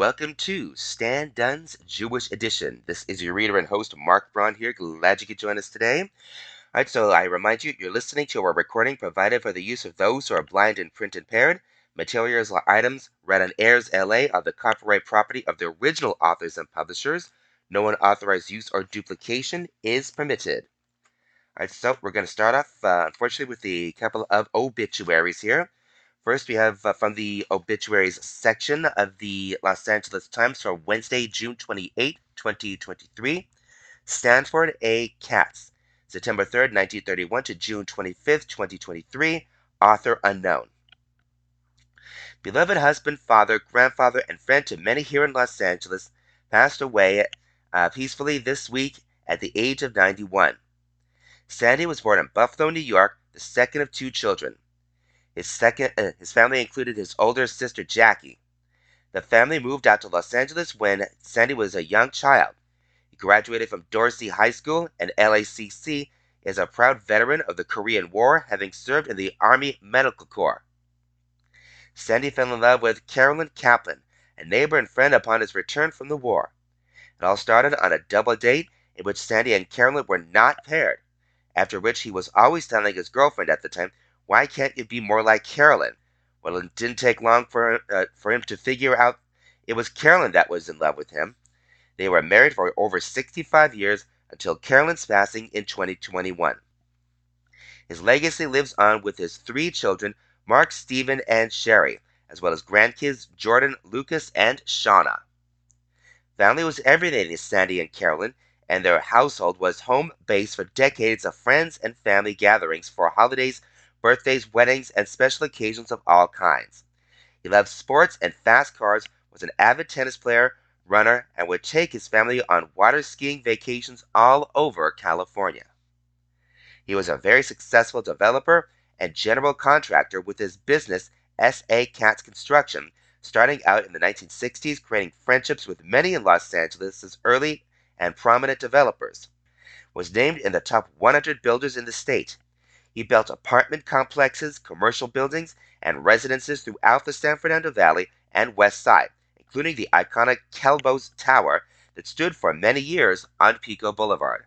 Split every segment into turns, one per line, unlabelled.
welcome to Stan Dunn's Jewish Edition. This is your reader and host, Mark Braun here. Glad you could join us today. All right, so I remind you, you're listening to a recording provided for the use of those who are blind and print impaired. Materials or items read on Airs LA are the copyright property of the original authors and publishers. No unauthorized use or duplication is permitted. All right, so we're going to start off, uh, unfortunately, with a couple of obituaries here. First, we have uh, from the obituaries section of the Los Angeles Times for Wednesday, June 28, 2023. Stanford A. Katz, September 3rd, 1931 to June 25th, 2023. Author unknown. Beloved husband, father, grandfather, and friend to many here in Los Angeles, passed away uh, peacefully this week at the age of 91. Sandy was born in Buffalo, New York, the second of two children. His second, uh, his family included his older sister Jackie. The family moved out to Los Angeles when Sandy was a young child. He graduated from Dorsey High School and LACC is a proud veteran of the Korean War, having served in the Army Medical Corps. Sandy fell in love with Carolyn Kaplan, a neighbor and friend upon his return from the war. It all started on a double date in which Sandy and Carolyn were not paired, after which he was always telling his girlfriend at the time why can't you be more like Carolyn? Well, it didn't take long for, uh, for him to figure out it was Carolyn that was in love with him. They were married for over 65 years until Carolyn's passing in 2021. His legacy lives on with his three children, Mark, Stephen, and Sherry, as well as grandkids Jordan, Lucas, and Shauna. Family was everything to Sandy and Carolyn, and their household was home base for decades of friends and family gatherings for holidays, birthdays, weddings, and special occasions of all kinds. He loved sports and fast cars, was an avid tennis player, runner, and would take his family on water skiing vacations all over California. He was a very successful developer and general contractor with his business S.A. Katz Construction, starting out in the 1960s, creating friendships with many in Los Angeles' early and prominent developers. Was named in the top 100 builders in the state. He built apartment complexes, commercial buildings, and residences throughout the San Fernando Valley and West Side, including the iconic Kelbos Tower that stood for many years on Pico Boulevard.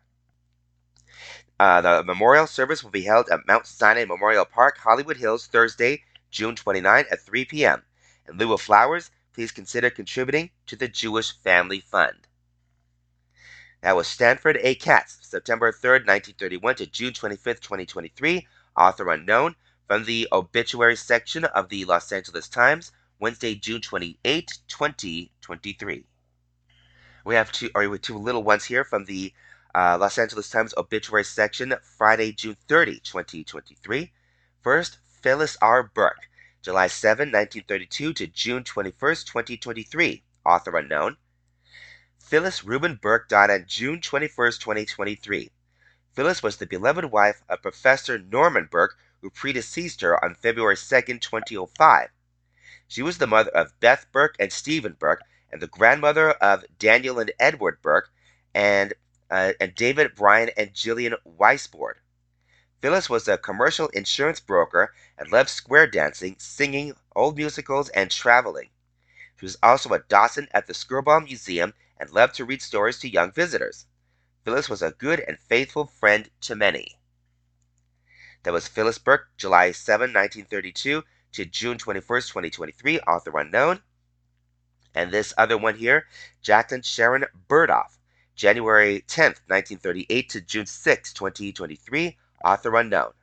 Uh, the memorial service will be held at Mount Sinai Memorial Park, Hollywood Hills, Thursday, June 29 at 3 p.m. In lieu of flowers, please consider contributing to the Jewish Family Fund. That was Stanford A. Katz, September 3rd, 1931 to June 25th, 2023. Author unknown from the obituary section of the Los Angeles Times, Wednesday, June 28, 2023. We have two, or two little ones here from the uh, Los Angeles Times obituary section, Friday, June 30, 2023. First, Phyllis R. Burke, July 7, 1932 to June 21, 2023. Author unknown. Phyllis Reuben Burke died on June 21, 2023. Phyllis was the beloved wife of Professor Norman Burke, who predeceased her on February 2, 2005. She was the mother of Beth Burke and Stephen Burke, and the grandmother of Daniel and Edward Burke, and, uh, and David, Brian, and Jillian Weisbord. Phyllis was a commercial insurance broker and loved square dancing, singing, old musicals, and traveling. She was also a docent at the Skirball Museum and loved to read stories to young visitors. Phyllis was a good and faithful friend to many. That was Phyllis Burke, July 7, 1932 to June 21, 2023, author unknown. And this other one here, Jacqueline Sharon Burdoff, January 10, 1938 to June 6, 2023, author unknown.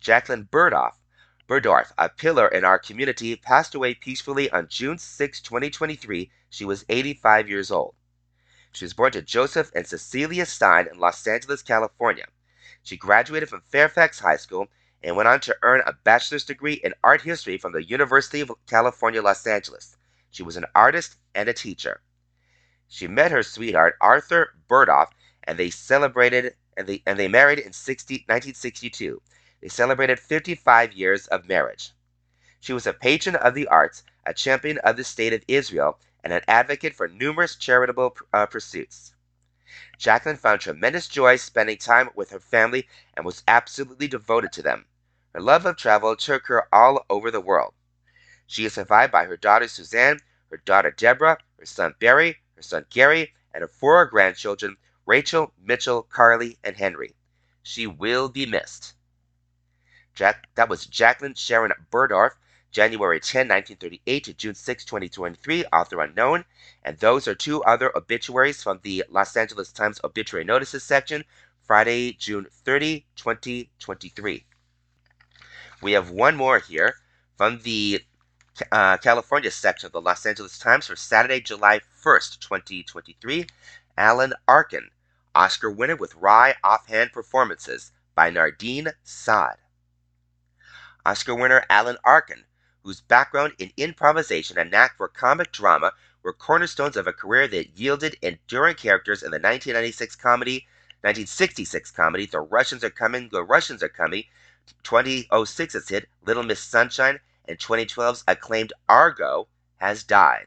Jacqueline Burdoff, Burdorf, a pillar in our community, passed away peacefully on June 6, 2023 she was 85 years old. She was born to Joseph and Cecilia Stein in Los Angeles, California. She graduated from Fairfax High School and went on to earn a bachelor's degree in art history from the University of California, Los Angeles. She was an artist and a teacher. She met her sweetheart, Arthur Burdoff, and they celebrated and they and they married in 60, 1962. They celebrated 55 years of marriage. She was a patron of the arts, a champion of the state of Israel, and an advocate for numerous charitable uh, pursuits. Jacqueline found tremendous joy spending time with her family and was absolutely devoted to them. Her love of travel took her all over the world. She is survived by her daughter Suzanne, her daughter Deborah, her son Barry, her son Gary, and her four grandchildren Rachel, Mitchell, Carly, and Henry. She will be missed. Jack, that was Jacqueline Sharon Burdorf, January 10, 1938 to June 6, 2023, author unknown. And those are two other obituaries from the Los Angeles Times obituary notices section, Friday, June 30, 2023. We have one more here from the uh, California section of the Los Angeles Times for Saturday, July 1st, 2023. Alan Arkin, Oscar winner with Wry Offhand Performances by Nardine Saad. Oscar winner Alan Arkin, whose background in improvisation and knack for comic drama were cornerstones of a career that yielded enduring characters in the 1996 comedy, 1966 comedy The Russians Are Coming, The Russians Are Coming, 2006's hit Little Miss Sunshine, and 2012's acclaimed Argo, has died.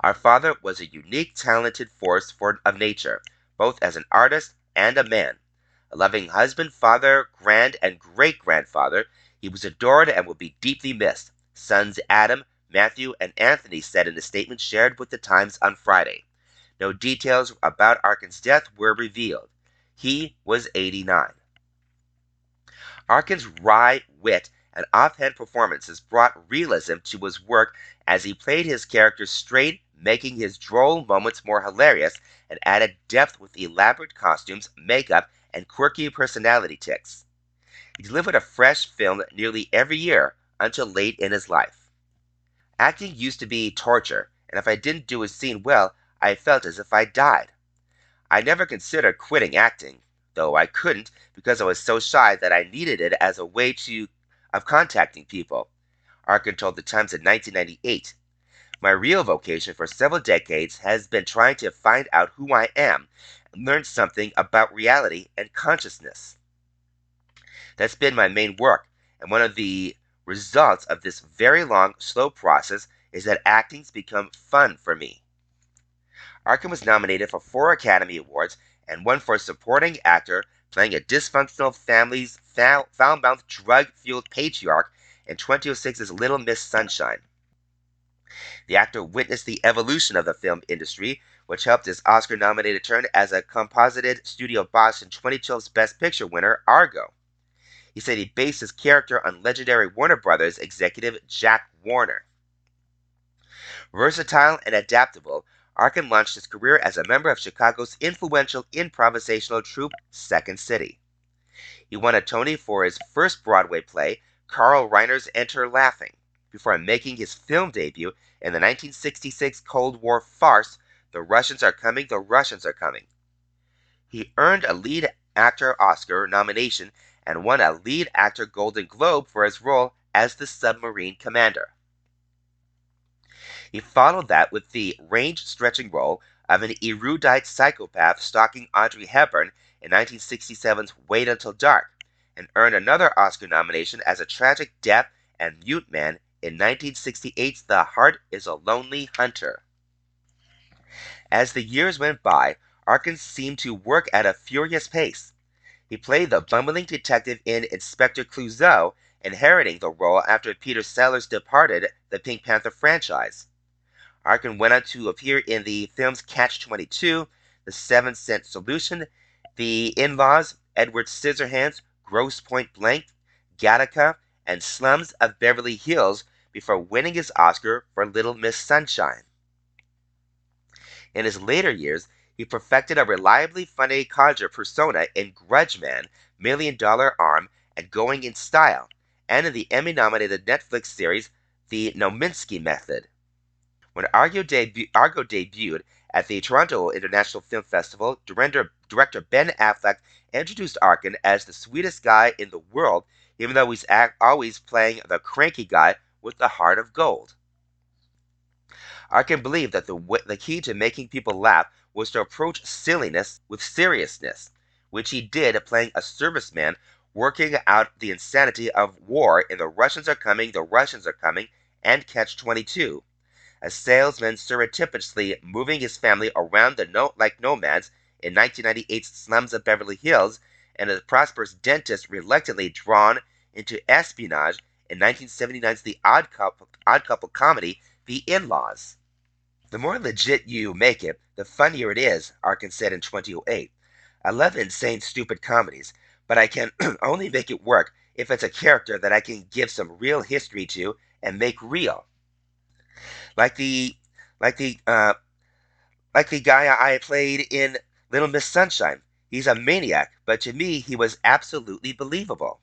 Our father was a unique, talented force for, of nature, both as an artist and a man. A loving husband, father, grand, and great grandfather, he was adored and will be deeply missed. Sons Adam, Matthew, and Anthony said in a statement shared with the Times on Friday. No details about Arkin's death were revealed. He was 89. Arkin's wry wit and offhand performances brought realism to his work as he played his characters straight, making his droll moments more hilarious and added depth with elaborate costumes, makeup, and quirky personality tics. He delivered a fresh film nearly every year until late in his life. Acting used to be torture, and if I didn't do a scene well, I felt as if I died. I never considered quitting acting, though I couldn't because I was so shy that I needed it as a way to of contacting people. Arkin told the Times in 1998. My real vocation for several decades has been trying to find out who I am learn something about reality and consciousness. That's been my main work, and one of the results of this very long, slow process is that acting's become fun for me. Arkin was nominated for four Academy Awards and one for supporting actor playing a dysfunctional family's foul-mouthed drug-fueled patriarch in 2006's Little Miss Sunshine. The actor witnessed the evolution of the film industry, which helped his Oscar-nominated turn as a composited studio boss in 2012's Best Picture winner Argo. He said he based his character on legendary Warner Brothers executive Jack Warner. Versatile and adaptable, Arkin launched his career as a member of Chicago's influential improvisational troupe Second City. He won a Tony for his first Broadway play, Carl Reiner's Enter Laughing, before making his film debut in the 1966 Cold War farce The Russians Are Coming, The Russians Are Coming. He earned a lead actor Oscar nomination and won a lead actor Golden Globe for his role as the submarine commander. He followed that with the range stretching role of an erudite psychopath stalking Audrey Hepburn in 1967's Wait Until Dark, and earned another Oscar nomination as a tragic deaf and mute man in 1968's The Heart is a Lonely Hunter. As the years went by, Arkin seemed to work at a furious pace. He played the bumbling detective in Inspector Clouseau, inheriting the role after Peter Sellers departed the Pink Panther franchise. Arkin went on to appear in the films Catch 22, The Seven Cent Solution, The In Laws, Edward Scissorhands, Grosse Pointe Blank, Gattaca, and Slums of Beverly Hills before winning his Oscar for Little Miss Sunshine. In his later years, he perfected a reliably funny codger persona in Grudge Man, Million Dollar Arm, and Going in Style, and in the Emmy nominated Netflix series The Kominsky Method. When Argo, debu- Argo debuted at the Toronto International Film Festival, director, director Ben Affleck introduced Arkin as the sweetest guy in the world, even though he's always playing the cranky guy with the heart of gold. I can believe that the, the key to making people laugh was to approach silliness with seriousness, which he did playing a serviceman working out the insanity of war in The Russians Are Coming, The Russians Are Coming, and Catch 22 a salesman surreptitiously moving his family around the no- like nomads in 1998's slums of Beverly Hills, and a prosperous dentist reluctantly drawn into espionage in 1979's The Odd Couple, Odd Couple comedy the in laws. The more legit you make it, the funnier it is, Arkin said in 2008. I love insane, stupid comedies, but I can only make it work if it's a character that I can give some real history to and make real. Like the, like the, uh, like the guy I played in Little Miss Sunshine. He's a maniac, but to me, he was absolutely believable.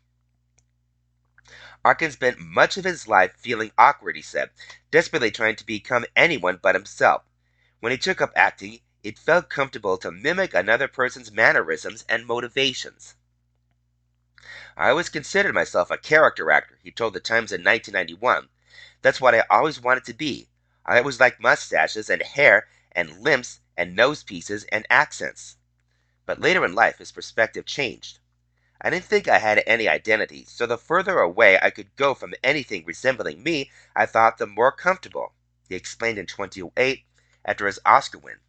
Arkin spent much of his life feeling awkward, he said, desperately trying to become anyone but himself. When he took up acting, it felt comfortable to mimic another person's mannerisms and motivations. I always considered myself a character actor, he told the Times in 1991. That's what I always wanted to be. I always liked mustaches and hair and limps and nose pieces and accents. But later in life, his perspective changed. I didn't think I had any identity, so the further away I could go from anything resembling me, I thought the more comfortable, he explained in 2008 after his Oscar win.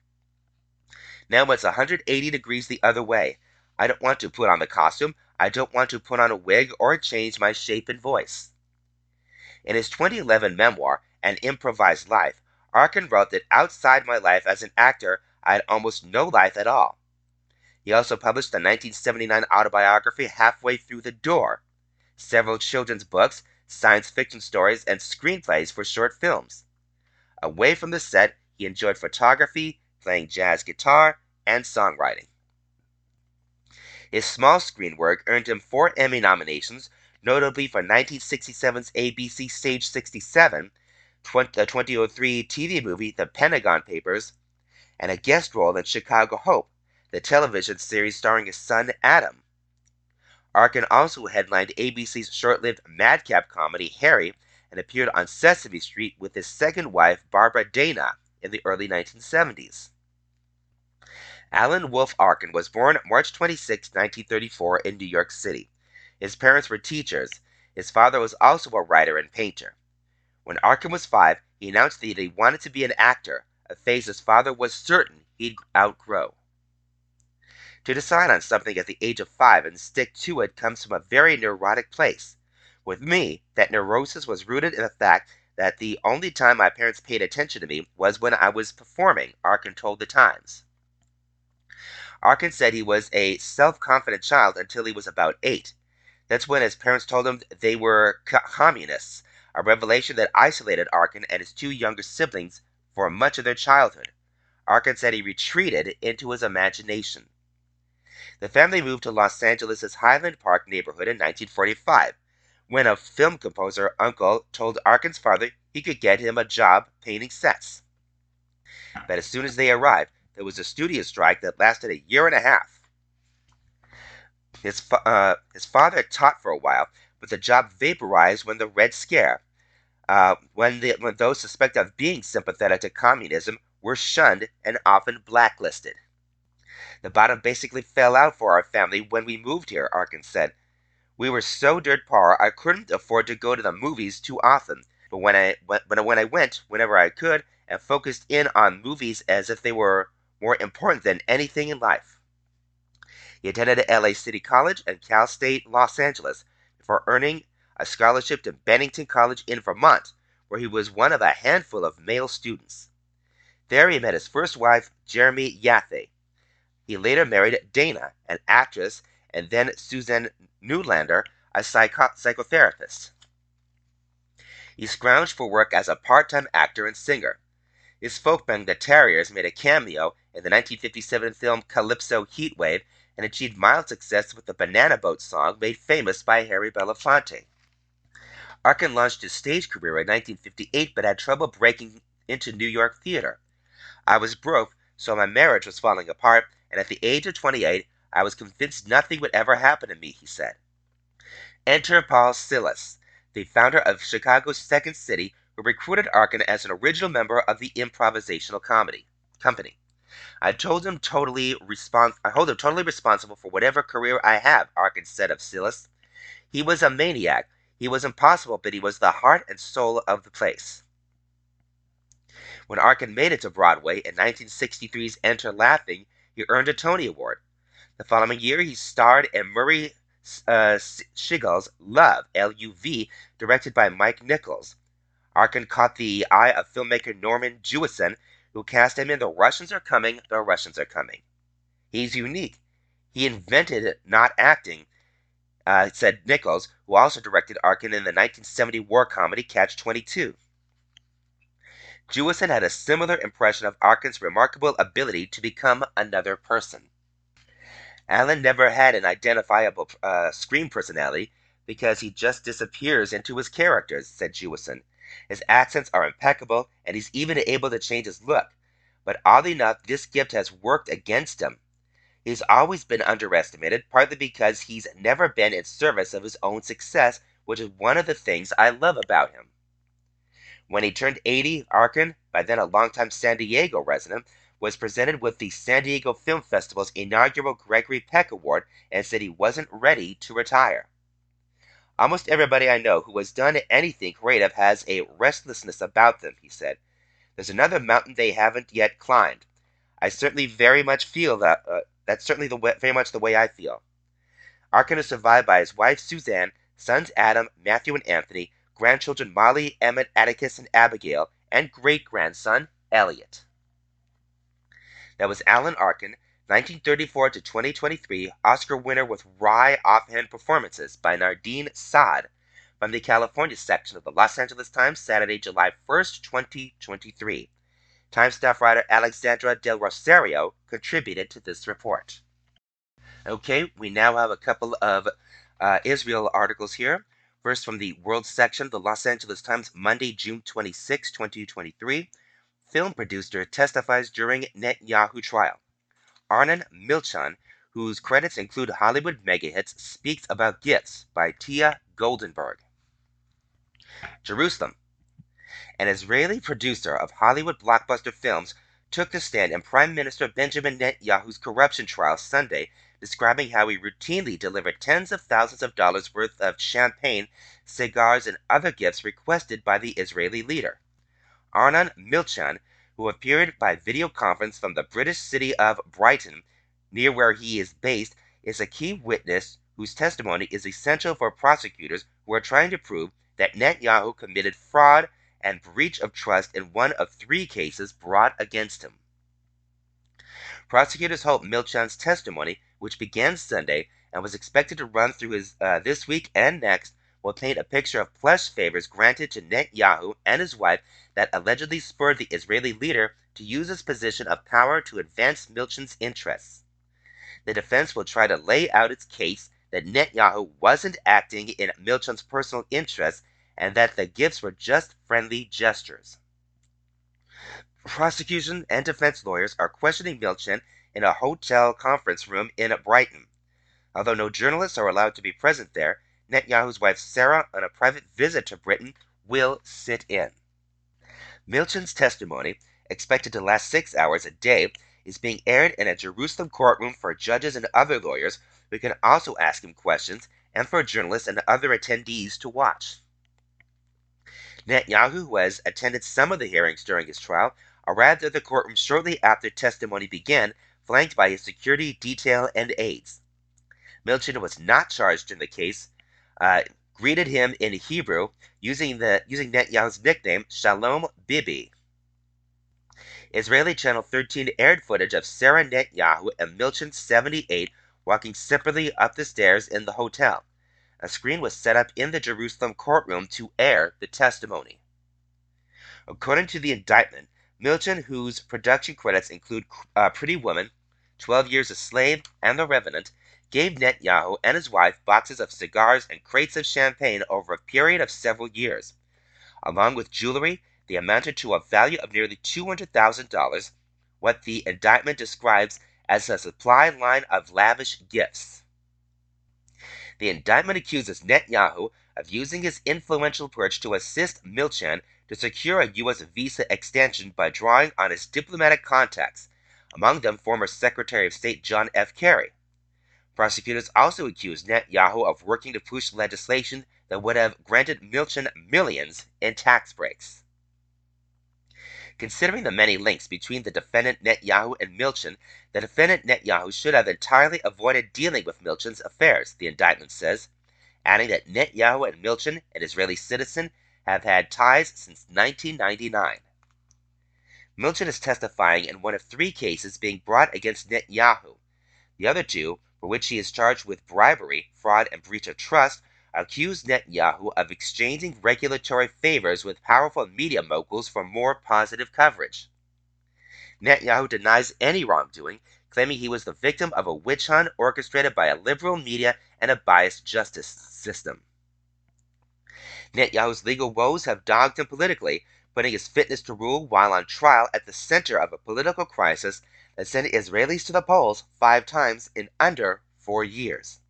Now it's 180 degrees the other way. I don't want to put on the costume, I don't want to put on a wig or change my shape and voice. In his 2011 memoir, An Improvised Life, Arkin wrote that outside my life as an actor, I had almost no life at all. He also published the 1979 autobiography Halfway Through the Door, several children's books, science fiction stories, and screenplays for short films. Away from the set, he enjoyed photography, playing jazz guitar, and songwriting. His small screen work earned him four Emmy nominations, notably for 1967's ABC Stage 67, the 2003 TV movie The Pentagon Papers, and a guest role in Chicago Hope, the television series starring his son Adam. Arkin also headlined ABC's short lived madcap comedy Harry and appeared on Sesame Street with his second wife Barbara Dana in the early 1970s. Alan Wolf Arkin was born March 26, 1934, in New York City. His parents were teachers. His father was also a writer and painter. When Arkin was five, he announced that he wanted to be an actor, a phase his father was certain he'd outgrow. To decide on something at the age of five and stick to it comes from a very neurotic place. With me, that neurosis was rooted in the fact that the only time my parents paid attention to me was when I was performing, Arkin told the Times. Arkin said he was a self confident child until he was about eight. That's when his parents told him they were communists, a revelation that isolated Arkin and his two younger siblings for much of their childhood. Arkin said he retreated into his imagination. The family moved to Los Angeles' Highland Park neighborhood in 1945, when a film composer uncle told Arkin's father he could get him a job painting sets. But as soon as they arrived, there was a studio strike that lasted a year and a half. His, fa- uh, his father taught for a while, but the job vaporized when the Red Scare, uh, when, the, when those suspected of being sympathetic to communism were shunned and often blacklisted. The bottom basically fell out for our family when we moved here, Arkin said. We were so dirt poor I couldn't afford to go to the movies too often. But when I when, when I went whenever I could and focused in on movies as if they were more important than anything in life. He attended LA City College and Cal State Los Angeles before earning a scholarship to Bennington College in Vermont, where he was one of a handful of male students. There he met his first wife, Jeremy Yaffe, he later married Dana, an actress, and then Susan Newlander, a psycho- psychotherapist. He scrounged for work as a part time actor and singer. His folk band The Terriers made a cameo in the 1957 film Calypso Heatwave and achieved mild success with the Banana Boat song made famous by Harry Belafonte. Arkin launched his stage career in 1958 but had trouble breaking into New York theater. I was broke, so my marriage was falling apart, and at the age of 28, I was convinced nothing would ever happen to me, he said. Enter Paul Silas, the founder of Chicago's Second City, who recruited Arkin as an original member of the improvisational comedy company. I told him totally respons- I hold him totally responsible for whatever career I have, Arkin said of Silas. He was a maniac. He was impossible, but he was the heart and soul of the place. When Arkin made it to Broadway in 1963's Enter Laughing, he earned a Tony Award. The following year, he starred in Murray uh, Love, L U V, directed by Mike Nichols. Arkin caught the eye of filmmaker Norman Jewison, who cast him in The Russians Are Coming, The Russians Are Coming. He's unique. He invented not acting, uh, said Nichols, who also directed Arkin in the 1970 war comedy Catch 22. Jewison had a similar impression of Arkin's remarkable ability to become another person. Allen never had an identifiable uh, screen personality because he just disappears into his characters, said Jewison. His accents are impeccable, and he's even able to change his look. But oddly enough, this gift has worked against him. He's always been underestimated, partly because he's never been in service of his own success, which is one of the things I love about him. When he turned 80, Arkin, by then a longtime San Diego resident, was presented with the San Diego Film Festival's inaugural Gregory Peck Award and said he wasn't ready to retire. Almost everybody I know who has done anything creative has a restlessness about them, he said. There's another mountain they haven't yet climbed. I certainly very much feel that. Uh, that's certainly the way, very much the way I feel. Arkin is survived by his wife Suzanne, sons Adam, Matthew, and Anthony, grandchildren Molly, Emmett, Atticus, and Abigail, and great grandson Elliot. That was Alan Arkin, 1934 to 2023 Oscar winner with wry offhand performances by Nardine Saad from the California section of the Los Angeles Times, Saturday, July 1st, 2023. Time staff writer Alexandra Del Rosario contributed to this report. Okay, we now have a couple of uh, Israel articles here. First, from the World section, the Los Angeles Times, Monday, June 26, 2023. Film producer testifies during Netanyahu trial. Arnon Milchan, whose credits include Hollywood megahits, speaks about gifts by Tia Goldenberg. Jerusalem. An Israeli producer of Hollywood blockbuster films took the stand in Prime Minister Benjamin Netanyahu's corruption trial Sunday, describing how he routinely delivered tens of thousands of dollars worth of champagne, cigars, and other gifts requested by the Israeli leader. Arnon Milchan, who appeared by video conference from the British city of Brighton, near where he is based, is a key witness whose testimony is essential for prosecutors who are trying to prove that Netanyahu committed fraud and breach of trust in one of three cases brought against him. Prosecutors hope Milchan's testimony, which began Sunday and was expected to run through his, uh, this week and next, will paint a picture of plush favors granted to Netanyahu and his wife that allegedly spurred the Israeli leader to use his position of power to advance Milchan's interests. The defense will try to lay out its case that Netanyahu wasn't acting in Milchan's personal interests and that the gifts were just friendly gestures. Prosecution and defense lawyers are questioning Milchan in a hotel conference room in Brighton. Although no journalists are allowed to be present there, Netanyahu's wife Sarah, on a private visit to Britain, will sit in. Milchan's testimony, expected to last six hours a day, is being aired in a Jerusalem courtroom for judges and other lawyers who can also ask him questions, and for journalists and other attendees to watch. Netanyahu, who has attended some of the hearings during his trial, arrived at the courtroom shortly after testimony began, flanked by his security detail and aides. Milchan was not charged in the case, uh, greeted him in Hebrew using the using Netanyahu's nickname Shalom Bibi. Israeli Channel 13 aired footage of Sarah Netanyahu and Milchan 78 walking separately up the stairs in the hotel. A screen was set up in the Jerusalem courtroom to air the testimony. According to the indictment, Milchan, whose production credits include uh, Pretty Woman, 12 Years a Slave, and The Revenant, gave Netanyahu and his wife boxes of cigars and crates of champagne over a period of several years. Along with jewelry, they amounted to a value of nearly $200,000, what the indictment describes as a supply line of lavish gifts. The indictment accuses Netanyahu of using his influential perch to assist Milchan to secure a U.S. visa extension by drawing on his diplomatic contacts, among them former Secretary of State John F. Kerry. Prosecutors also accused Netanyahu of working to push legislation that would have granted Milchan millions in tax breaks. Considering the many links between the defendant Netanyahu and Milchan, the defendant Netanyahu should have entirely avoided dealing with Milchan's affairs, the indictment says, adding that Netanyahu and Milchan, an Israeli citizen, have had ties since 1999. Milchan is testifying in one of three cases being brought against Netanyahu. The other two, for which he is charged with bribery, fraud, and breach of trust, accuse Netanyahu of exchanging regulatory favors with powerful media moguls for more positive coverage. Netanyahu denies any wrongdoing, claiming he was the victim of a witch hunt orchestrated by a liberal media and a biased justice system. Netanyahu's legal woes have dogged him politically, putting his fitness to rule while on trial at the center of a political crisis that sent Israelis to the polls five times in under four years.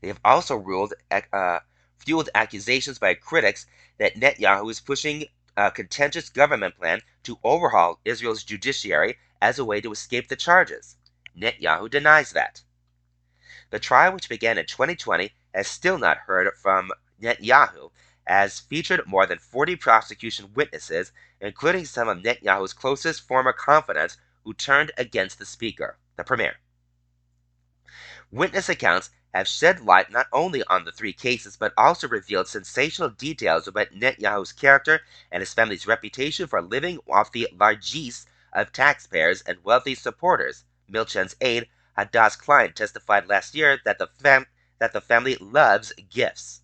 They have also ruled, uh, fueled accusations by critics that Netanyahu is pushing a contentious government plan to overhaul Israel's judiciary as a way to escape the charges. Netanyahu denies that. The trial, which began in 2020, has still not heard from Netanyahu, as featured more than 40 prosecution witnesses, including some of Netanyahu's closest former confidants who turned against the speaker, the premier. Witness accounts have shed light not only on the three cases but also revealed sensational details about Netanyahu's character and his family's reputation for living off the largesse of taxpayers and wealthy supporters. Milchan's aide, Hadass Klein, testified last year that the, fam- that the family loves gifts.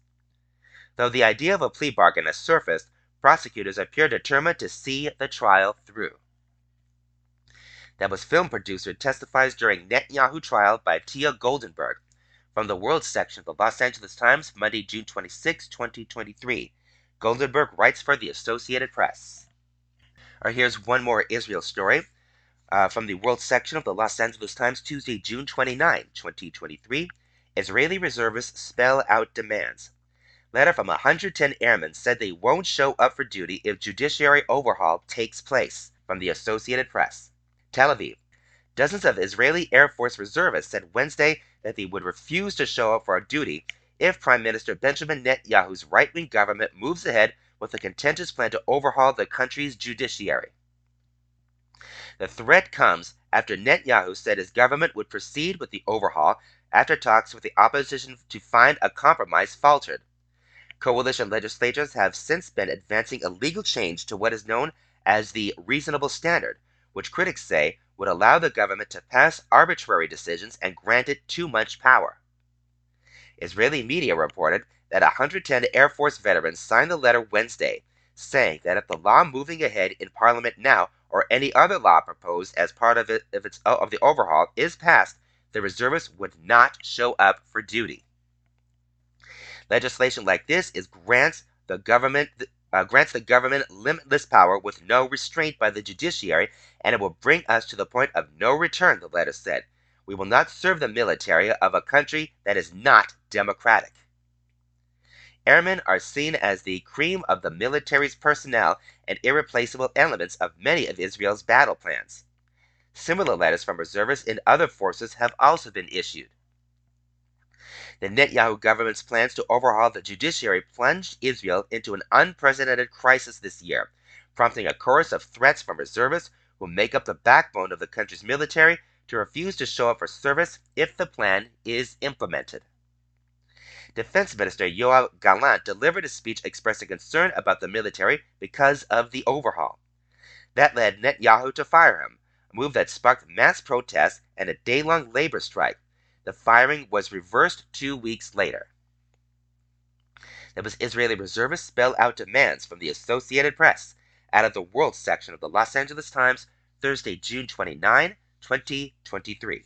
Though the idea of a plea bargain has surfaced, prosecutors appear determined to see the trial through. That was film producer testifies during Netanyahu trial by Tia Goldenberg. From the World section of the Los Angeles Times, Monday, June 26, 2023. Goldenberg writes for the Associated Press. Right, here's one more Israel story uh, from the World section of the Los Angeles Times, Tuesday, June 29, 2023. Israeli reservists spell out demands. Letter from 110 airmen said they won't show up for duty if judiciary overhaul takes place. From the Associated Press. Tel Aviv. Dozens of Israeli Air Force reservists said Wednesday that they would refuse to show up for duty if Prime Minister Benjamin Netanyahu's right wing government moves ahead with a contentious plan to overhaul the country's judiciary. The threat comes after Netanyahu said his government would proceed with the overhaul after talks with the opposition to find a compromise faltered. Coalition legislatures have since been advancing a legal change to what is known as the reasonable standard, which critics say would allow the government to pass arbitrary decisions and grant it too much power. Israeli media reported that 110 Air Force veterans signed the letter Wednesday, saying that if the law moving ahead in Parliament now or any other law proposed as part of, it, its, uh, of the overhaul is passed, the reservists would not show up for duty. Legislation like this is grants the government uh, grants the government limitless power with no restraint by the judiciary, and it will bring us to the point of no return, the letter said. We will not serve the military of a country that is not democratic. Airmen are seen as the cream of the military's personnel and irreplaceable elements of many of Israel's battle plans. Similar letters from reservists in other forces have also been issued. The Netanyahu government's plans to overhaul the judiciary plunged Israel into an unprecedented crisis this year, prompting a chorus of threats from reservists who make up the backbone of the country's military to refuse to show up for service if the plan is implemented. Defense Minister Yoav Gallant delivered a speech expressing concern about the military because of the overhaul. That led Netanyahu to fire him, a move that sparked mass protests and a day long labor strike, the firing was reversed two weeks later. That was Israeli reservists spell out demands from the Associated Press out of the World section of the Los Angeles Times, Thursday, June 29, 2023.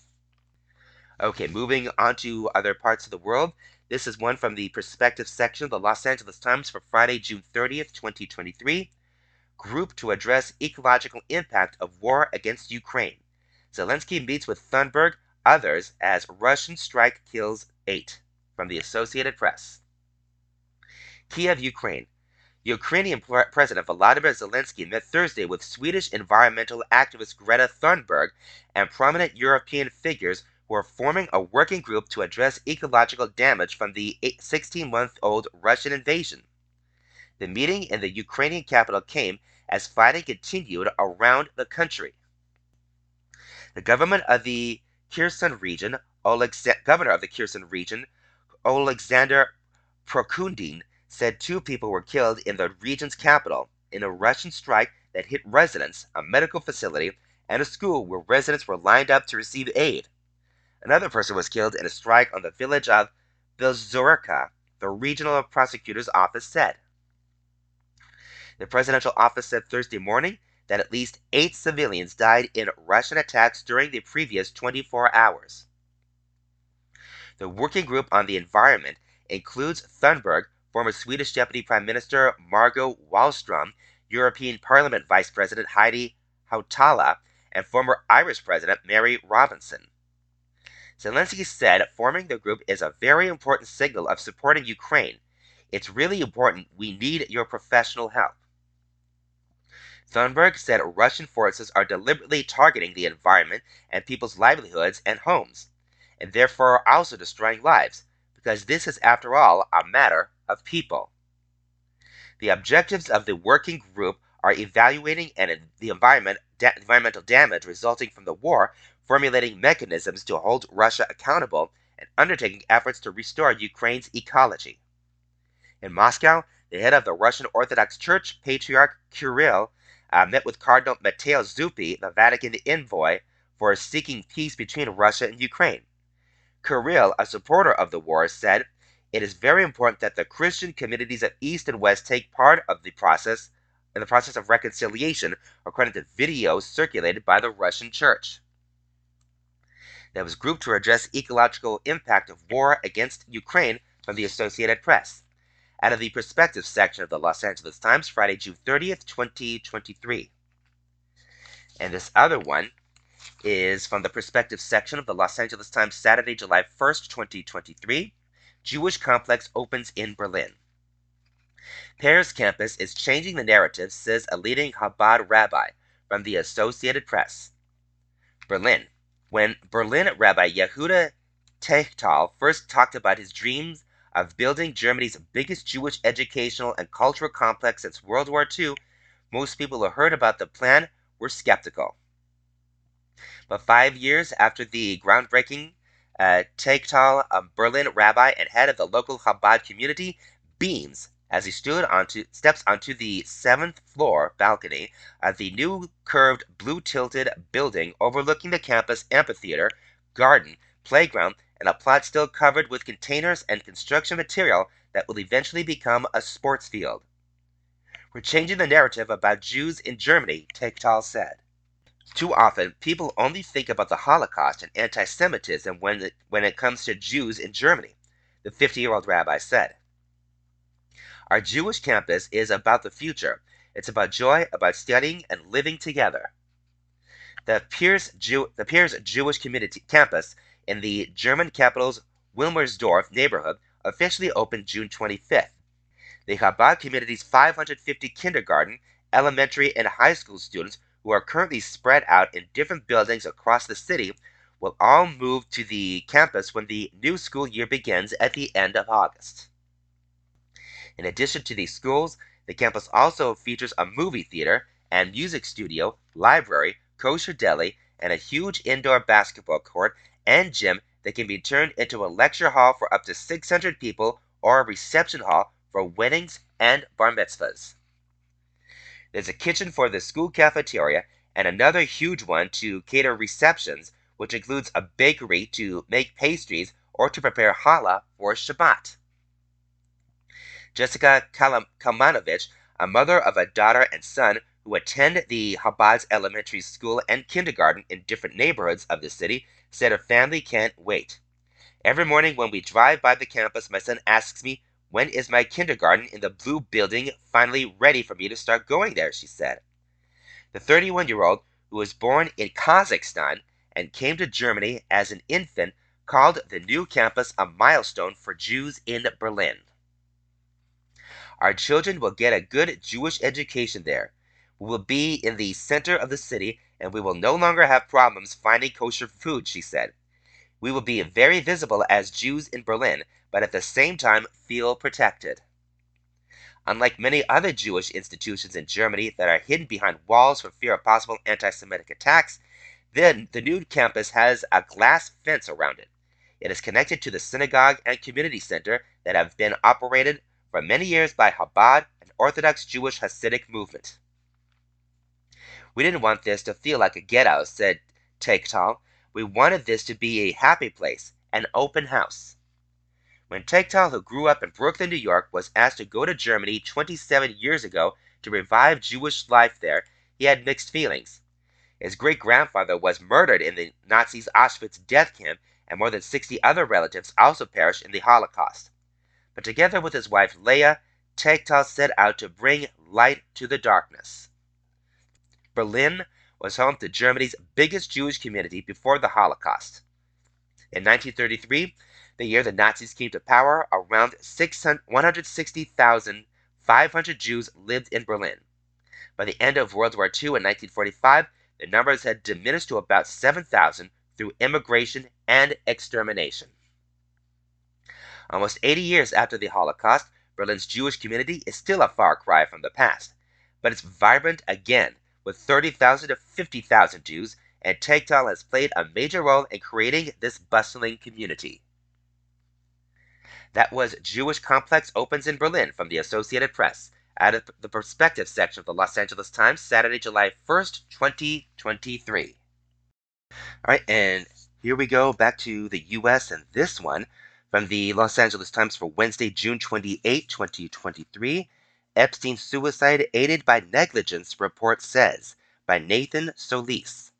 Okay, moving on to other parts of the world. This is one from the Perspective section of the Los Angeles Times for Friday, June 30th, 2023. Group to address ecological impact of war against Ukraine. Zelensky meets with Thunberg others as Russian strike kills eight from the Associated Press. Kiev, Ukraine. Ukrainian President Volodymyr Zelensky met Thursday with Swedish environmental activist Greta Thunberg and prominent European figures who are forming a working group to address ecological damage from the 16 month old Russian invasion. The meeting in the Ukrainian capital came as fighting continued around the country. The government of the Kherson region, governor of the Kherson region, Alexander Prokudin, said two people were killed in the region's capital in a Russian strike that hit residents, a medical facility, and a school where residents were lined up to receive aid. Another person was killed in a strike on the village of Belzorka, the regional prosecutor's office said. The presidential office said Thursday morning that at least eight civilians died in Russian attacks during the previous 24 hours. The working group on the environment includes Thunberg, former Swedish Deputy Prime Minister Margot Wallström, European Parliament Vice President Heidi Hautala, and former Irish President Mary Robinson. Zelensky said forming the group is a very important signal of supporting Ukraine. It's really important. We need your professional help. Thunberg said Russian forces are deliberately targeting the environment and people's livelihoods and homes, and therefore also destroying lives, because this is, after all, a matter of people. The objectives of the working group are evaluating and the environment, da- environmental damage resulting from the war, formulating mechanisms to hold Russia accountable, and undertaking efforts to restore Ukraine's ecology. In Moscow, the head of the Russian Orthodox Church, Patriarch Kirill, uh, met with Cardinal Matteo Zuppi, the Vatican envoy, for seeking peace between Russia and Ukraine. Kirill, a supporter of the war, said, It is very important that the Christian communities of East and West take part of the process in the process of reconciliation, according to videos circulated by the Russian Church. That was grouped to address ecological impact of war against Ukraine from the Associated Press. Out of the perspective section of the Los Angeles Times, Friday, June 30th, 2023. And this other one is from the perspective section of the Los Angeles Times, Saturday, July 1st, 2023. Jewish complex opens in Berlin. Pears campus is changing the narrative, says a leading Chabad rabbi from the Associated Press. Berlin. When Berlin Rabbi Yehuda Teichtal first talked about his dreams of building Germany's biggest Jewish educational and cultural complex since World War II, most people who heard about the plan were skeptical. But five years after the groundbreaking, uh, Teichtal, a Berlin rabbi and head of the local Chabad community, beams as he stood onto steps onto the seventh floor balcony of the new curved blue tilted building overlooking the campus amphitheater, garden, playground, and a plot still covered with containers and construction material that will eventually become a sports field. We're changing the narrative about Jews in Germany, Teichtal said. Too often, people only think about the Holocaust and anti Semitism when it, when it comes to Jews in Germany, the 50 year old rabbi said. Our Jewish campus is about the future. It's about joy, about studying and living together. The Pears, Jew- the Pears Jewish Community Campus in the German capital's Wilmersdorf neighborhood officially opened June 25th. The Chabad community's 550 kindergarten, elementary, and high school students who are currently spread out in different buildings across the city will all move to the campus when the new school year begins at the end of August. In addition to these schools, the campus also features a movie theater and music studio, library, kosher deli, and a huge indoor basketball court and gym that can be turned into a lecture hall for up to 600 people or a reception hall for weddings and bar mitzvahs. There's a kitchen for the school cafeteria and another huge one to cater receptions, which includes a bakery to make pastries or to prepare challah for Shabbat. Jessica Kalmanovich, a mother of a daughter and son who attend the Chabad's elementary school and kindergarten in different neighborhoods of the city, said her family can't wait. Every morning when we drive by the campus, my son asks me, When is my kindergarten in the blue building finally ready for me to start going there? she said. The 31 year old, who was born in Kazakhstan and came to Germany as an infant, called the new campus a milestone for Jews in Berlin. Our children will get a good Jewish education there. We will be in the center of the city and we will no longer have problems finding kosher food, she said. We will be very visible as Jews in Berlin, but at the same time feel protected. Unlike many other Jewish institutions in Germany that are hidden behind walls for fear of possible anti Semitic attacks, then the new campus has a glass fence around it. It is connected to the synagogue and community center that have been operated for many years by Chabad, an Orthodox Jewish Hasidic movement. We didn't want this to feel like a ghetto, said Teichtal. We wanted this to be a happy place, an open house. When Teichtal, who grew up in Brooklyn, New York, was asked to go to Germany 27 years ago to revive Jewish life there, he had mixed feelings. His great grandfather was murdered in the Nazis' Auschwitz death camp, and more than 60 other relatives also perished in the Holocaust. But together with his wife Leah, Teichtal set out to bring light to the darkness. Berlin was home to Germany's biggest Jewish community before the Holocaust. In 1933, the year the Nazis came to power, around 160,500 Jews lived in Berlin. By the end of World War II in 1945, the numbers had diminished to about 7,000 through immigration and extermination. Almost 80 years after the Holocaust, Berlin's Jewish community is still a far cry from the past, but it's vibrant again, with 30,000 to 50,000 Jews, and Teichtal has played a major role in creating this bustling community. That was Jewish Complex Opens in Berlin from the Associated Press, out of the Perspective section of the Los Angeles Times, Saturday, July 1st, 2023. All right, and here we go back to the U.S. and this one from the Los Angeles Times for Wednesday, June 28, 2023. Epstein suicide aided by negligence, report says, by Nathan Solis.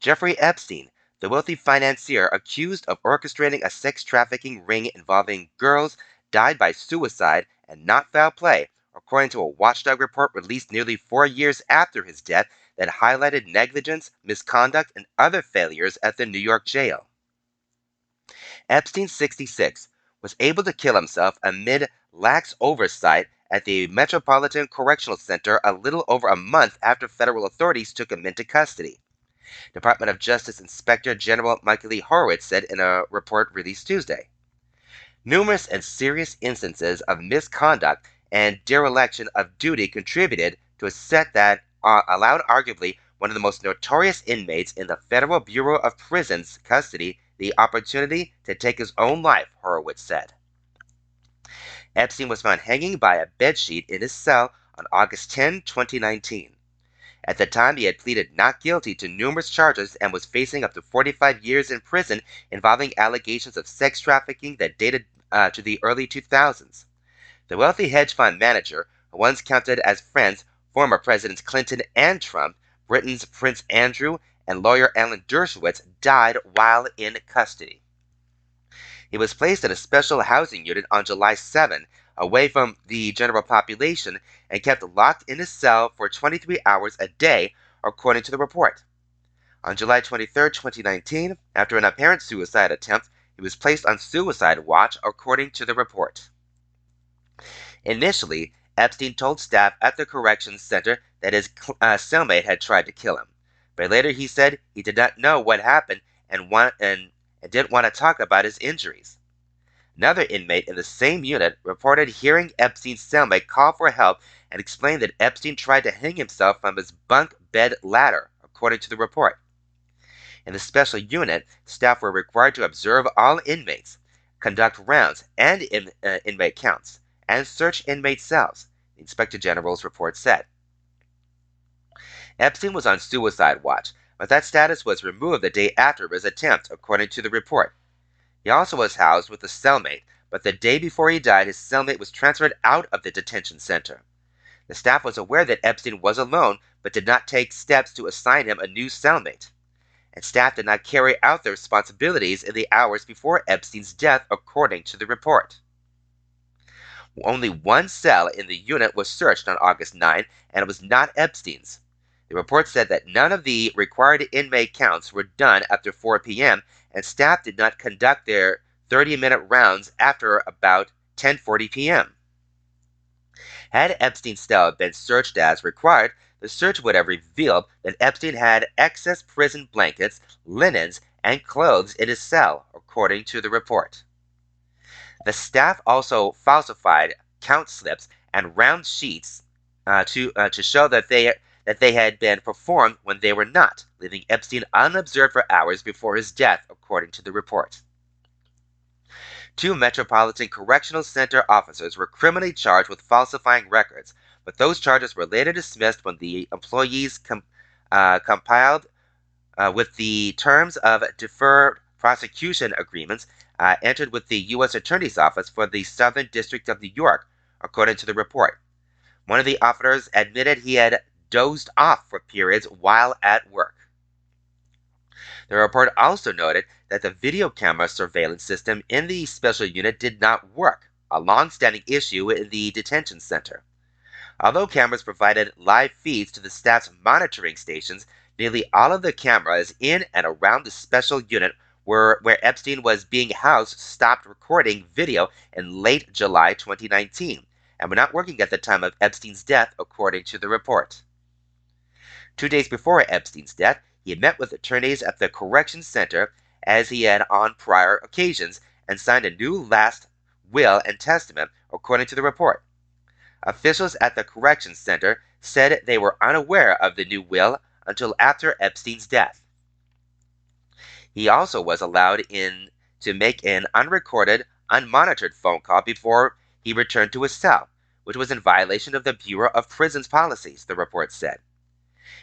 Jeffrey Epstein, the wealthy financier accused of orchestrating a sex trafficking ring involving girls, died by suicide and not foul play, according to a watchdog report released nearly four years after his death that highlighted negligence, misconduct, and other failures at the New York jail. Epstein, 66, was able to kill himself amid lax oversight at the Metropolitan Correctional Center a little over a month after federal authorities took him into custody. Department of Justice Inspector General Michael Lee Horowitz said in a report released Tuesday. Numerous and serious instances of misconduct and dereliction of duty contributed to a set that uh, allowed arguably one of the most notorious inmates in the Federal Bureau of Prisons custody the opportunity to take his own life, Horowitz said. Epstein was found hanging by a bedsheet in his cell on August 10, 2019. At the time, he had pleaded not guilty to numerous charges and was facing up to 45 years in prison involving allegations of sex trafficking that dated uh, to the early 2000s. The wealthy hedge fund manager, once counted as friends former Presidents Clinton and Trump, Britain's Prince Andrew, and lawyer Alan Dershowitz, died while in custody. He was placed in a special housing unit on July 7, away from the general population, and kept locked in a cell for 23 hours a day, according to the report. On July 23, 2019, after an apparent suicide attempt, he was placed on suicide watch, according to the report. Initially, Epstein told staff at the corrections center that his uh, cellmate had tried to kill him, but later he said he did not know what happened and, want, and and didn't want to talk about his injuries. Another inmate in the same unit reported hearing Epstein's cellmate call for help and explained that Epstein tried to hang himself from his bunk bed ladder, according to the report. In the special unit, staff were required to observe all inmates, conduct rounds and in, uh, inmate counts, and search inmate cells, the Inspector General's report said. Epstein was on suicide watch, but that status was removed the day after his attempt, according to the report. He also was housed with a cellmate, but the day before he died, his cellmate was transferred out of the detention center. The staff was aware that Epstein was alone, but did not take steps to assign him a new cellmate. And staff did not carry out their responsibilities in the hours before Epstein's death, according to the report. Only one cell in the unit was searched on August 9, and it was not Epstein's. The report said that none of the required inmate counts were done after 4 p.m., and staff did not conduct their 30-minute rounds after about 10:40 p.m. Had Epstein's cell been searched as required, the search would have revealed that Epstein had excess prison blankets, linens, and clothes in his cell, according to the report. The staff also falsified count slips and round sheets uh, to uh, to show that they that they had been performed when they were not, leaving Epstein unobserved for hours before his death, according to the report. Two Metropolitan Correctional Center officers were criminally charged with falsifying records, but those charges were later dismissed when the employees com- uh, compiled uh, with the terms of deferred prosecution agreements uh, entered with the U.S. Attorney's Office for the Southern District of New York, according to the report. One of the officers admitted he had dozed off for periods while at work. The report also noted that the video camera surveillance system in the special unit did not work, a long standing issue in the detention center. Although cameras provided live feeds to the staff's monitoring stations, nearly all of the cameras in and around the special unit were, where Epstein was being housed stopped recording video in late July 2019 and were not working at the time of Epstein's death, according to the report. Two days before Epstein's death, he had met with attorneys at the Corrections Center as he had on prior occasions and signed a new last will and testament, according to the report. Officials at the Corrections Center said they were unaware of the new will until after Epstein's death. He also was allowed in to make an unrecorded, unmonitored phone call before he returned to his cell, which was in violation of the Bureau of Prisons policies, the report said.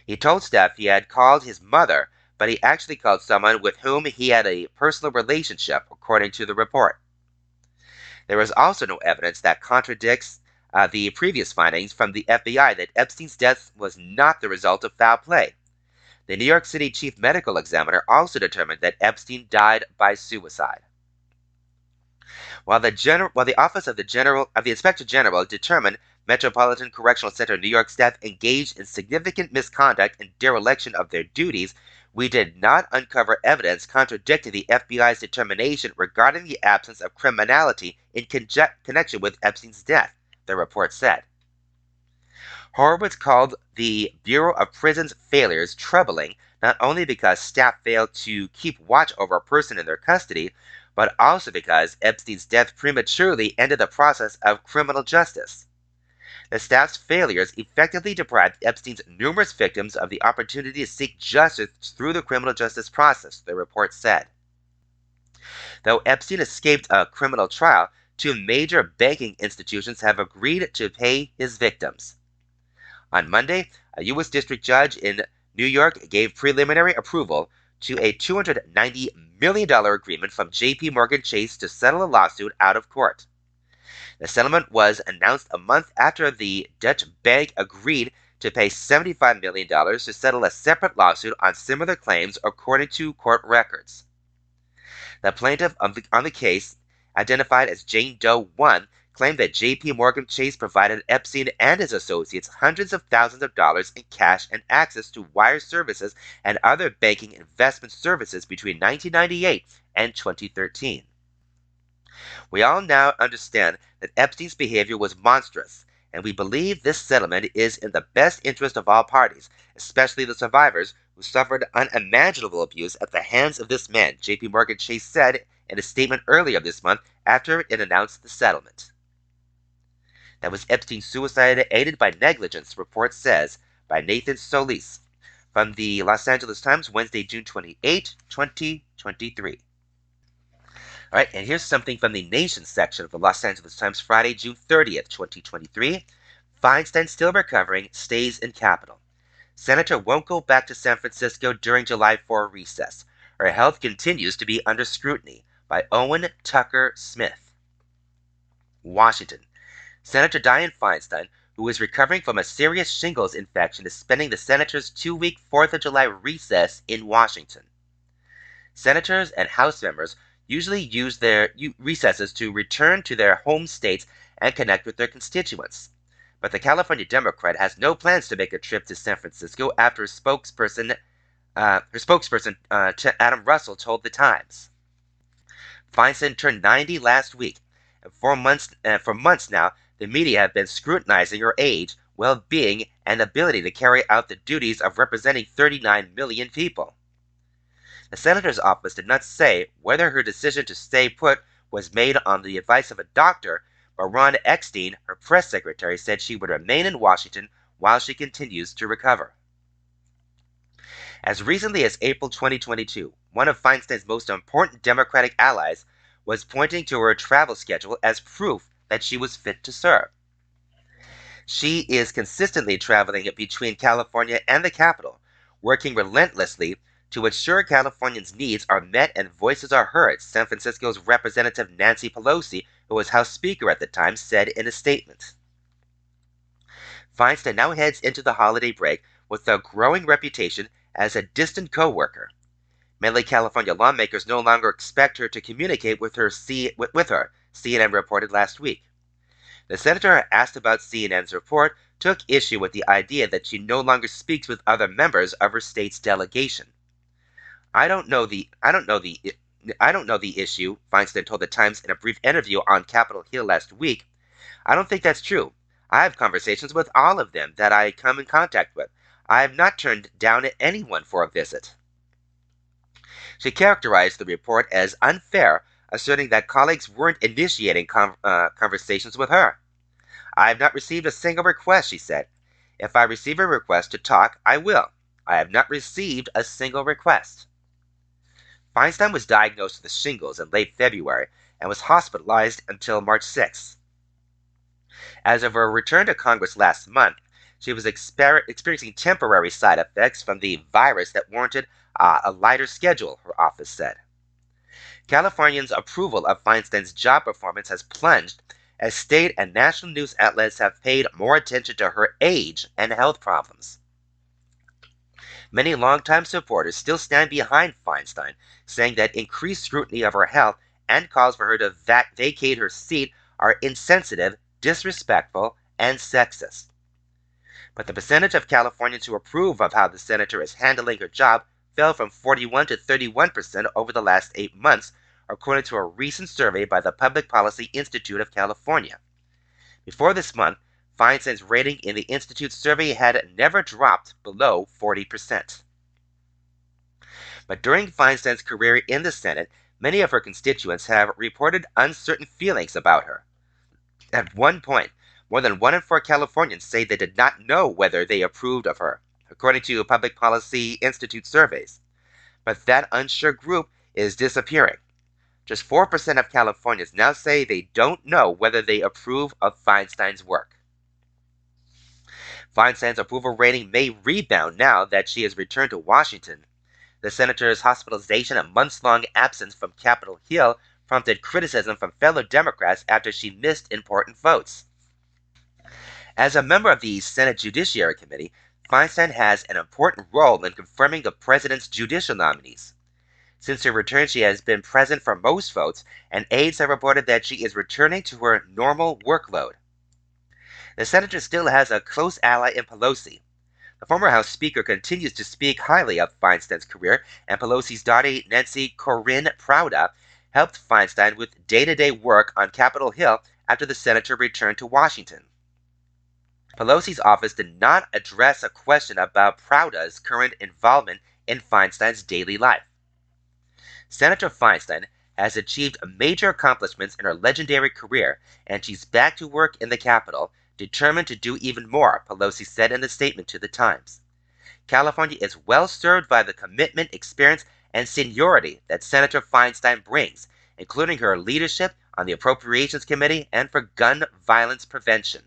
He told staff he had called his mother, but he actually called someone with whom he had a personal relationship, according to the report. There is also no evidence that contradicts uh, the previous findings from the FBI that Epstein's death was not the result of foul play. The New York City chief medical examiner also determined that Epstein died by suicide. While the, while the office of the general of the inspector general determined Metropolitan Correctional Center New York staff engaged in significant misconduct and dereliction of their duties, we did not uncover evidence contradicting the FBI's determination regarding the absence of criminality in connection with Epstein's death, the report said. Horowitz called the Bureau of Prisons failures troubling not only because staff failed to keep watch over a person in their custody, but also because Epstein's death prematurely ended the process of criminal justice. The staff's failures effectively deprived Epstein's numerous victims of the opportunity to seek justice through the criminal justice process, the report said. Though Epstein escaped a criminal trial, two major banking institutions have agreed to pay his victims. On Monday, a U.S. district judge in New York gave preliminary approval to a $290 million agreement from JP Morgan Chase to settle a lawsuit out of court. The settlement was announced a month after the Deutsche Bank agreed to pay $75 million to settle a separate lawsuit on similar claims, according to court records. The plaintiff on the, on the case, identified as Jane Doe 1, claimed that JP Morgan Chase provided Epstein and his associates hundreds of thousands of dollars in cash and access to wire services and other banking investment services between 1998 and 2013. We all now understand that Epstein's behavior was monstrous, and we believe this settlement is in the best interest of all parties, especially the survivors who suffered unimaginable abuse at the hands of this man, JP Morgan Chase said in a statement earlier this month after it announced the settlement. That was Epstein's suicide aided by negligence, the report says, by Nathan Solis from the Los Angeles Times, Wednesday, June 28, 2023. All right, and here's something from the Nation section of the Los Angeles Times, Friday, June 30th, 2023. Feinstein still recovering, stays in Capitol. Senator won't go back to San Francisco during July 4 recess. Her health continues to be under scrutiny. By Owen Tucker Smith. Washington. Senator Dianne Feinstein, who is recovering from a serious shingles infection, is spending the senator's two week 4th of July recess in Washington. Senators and House members usually use their recesses to return to their home states and connect with their constituents. But the California Democrat has no plans to make a trip to San Francisco after spokesperson, uh, her spokesperson uh, Adam Russell told the Times. Feinstein turned 90 last week, and for months, uh, for months now, the media have been scrutinizing her age, well-being, and ability to carry out the duties of representing 39 million people. The senator's office did not say whether her decision to stay put was made on the advice of a doctor, but Ron Eckstein, her press secretary, said she would remain in Washington while she continues to recover. As recently as April 2022, one of Feinstein's most important Democratic allies was pointing to her travel schedule as proof that she was fit to serve. She is consistently traveling between California and the capital, working relentlessly to ensure Californians' needs are met and voices are heard, San Francisco's Representative Nancy Pelosi, who was House Speaker at the time, said in a statement. Feinstein now heads into the holiday break with a growing reputation as a distant co worker. Many California lawmakers no longer expect her to communicate with her, C- with, with her, CNN reported last week. The senator, asked about CNN's report, took issue with the idea that she no longer speaks with other members of her state's delegation. I don't know the I don't know the I don't know the issue, Feinstein told the Times in a brief interview on Capitol Hill last week. I don't think that's true. I have conversations with all of them that I come in contact with. I have not turned down anyone for a visit. She characterized the report as unfair, asserting that colleagues weren't initiating uh, conversations with her. I have not received a single request, she said. If I receive a request to talk, I will. I have not received a single request. Feinstein was diagnosed with shingles in late February and was hospitalized until March 6. As of her return to Congress last month, she was exper- experiencing temporary side effects from the virus that warranted uh, a lighter schedule, her office said. Californians' approval of Feinstein's job performance has plunged as state and national news outlets have paid more attention to her age and health problems. Many longtime supporters still stand behind Feinstein, saying that increased scrutiny of her health and calls for her to vac- vacate her seat are insensitive, disrespectful, and sexist. But the percentage of Californians who approve of how the senator is handling her job fell from 41 to 31 percent over the last eight months, according to a recent survey by the Public Policy Institute of California. Before this month, Feinstein's rating in the Institute's survey had never dropped below 40 percent. But during Feinstein's career in the Senate, many of her constituents have reported uncertain feelings about her. At one point, more than one in four Californians say they did not know whether they approved of her according to Public Policy Institute surveys. But that unsure group is disappearing. Just 4% of Californians now say they don't know whether they approve of Feinstein's work. Feinstein's approval rating may rebound now that she has returned to Washington. The senator's hospitalization and months long absence from Capitol Hill prompted criticism from fellow Democrats after she missed important votes. As a member of the Senate Judiciary Committee, Feinstein has an important role in confirming the president's judicial nominees. Since her return, she has been present for most votes, and aides have reported that she is returning to her normal workload. The senator still has a close ally in Pelosi. The former House Speaker continues to speak highly of Feinstein's career, and Pelosi's daughter, Nancy Corinne Prowda, helped Feinstein with day to day work on Capitol Hill after the senator returned to Washington. Pelosi's office did not address a question about Prowda's current involvement in Feinstein's daily life. Senator Feinstein has achieved major accomplishments in her legendary career, and she's back to work in the Capitol, determined to do even more, Pelosi said in a statement to the Times. California is well served by the commitment, experience, and seniority that Senator Feinstein brings, including her leadership on the Appropriations Committee and for gun violence prevention.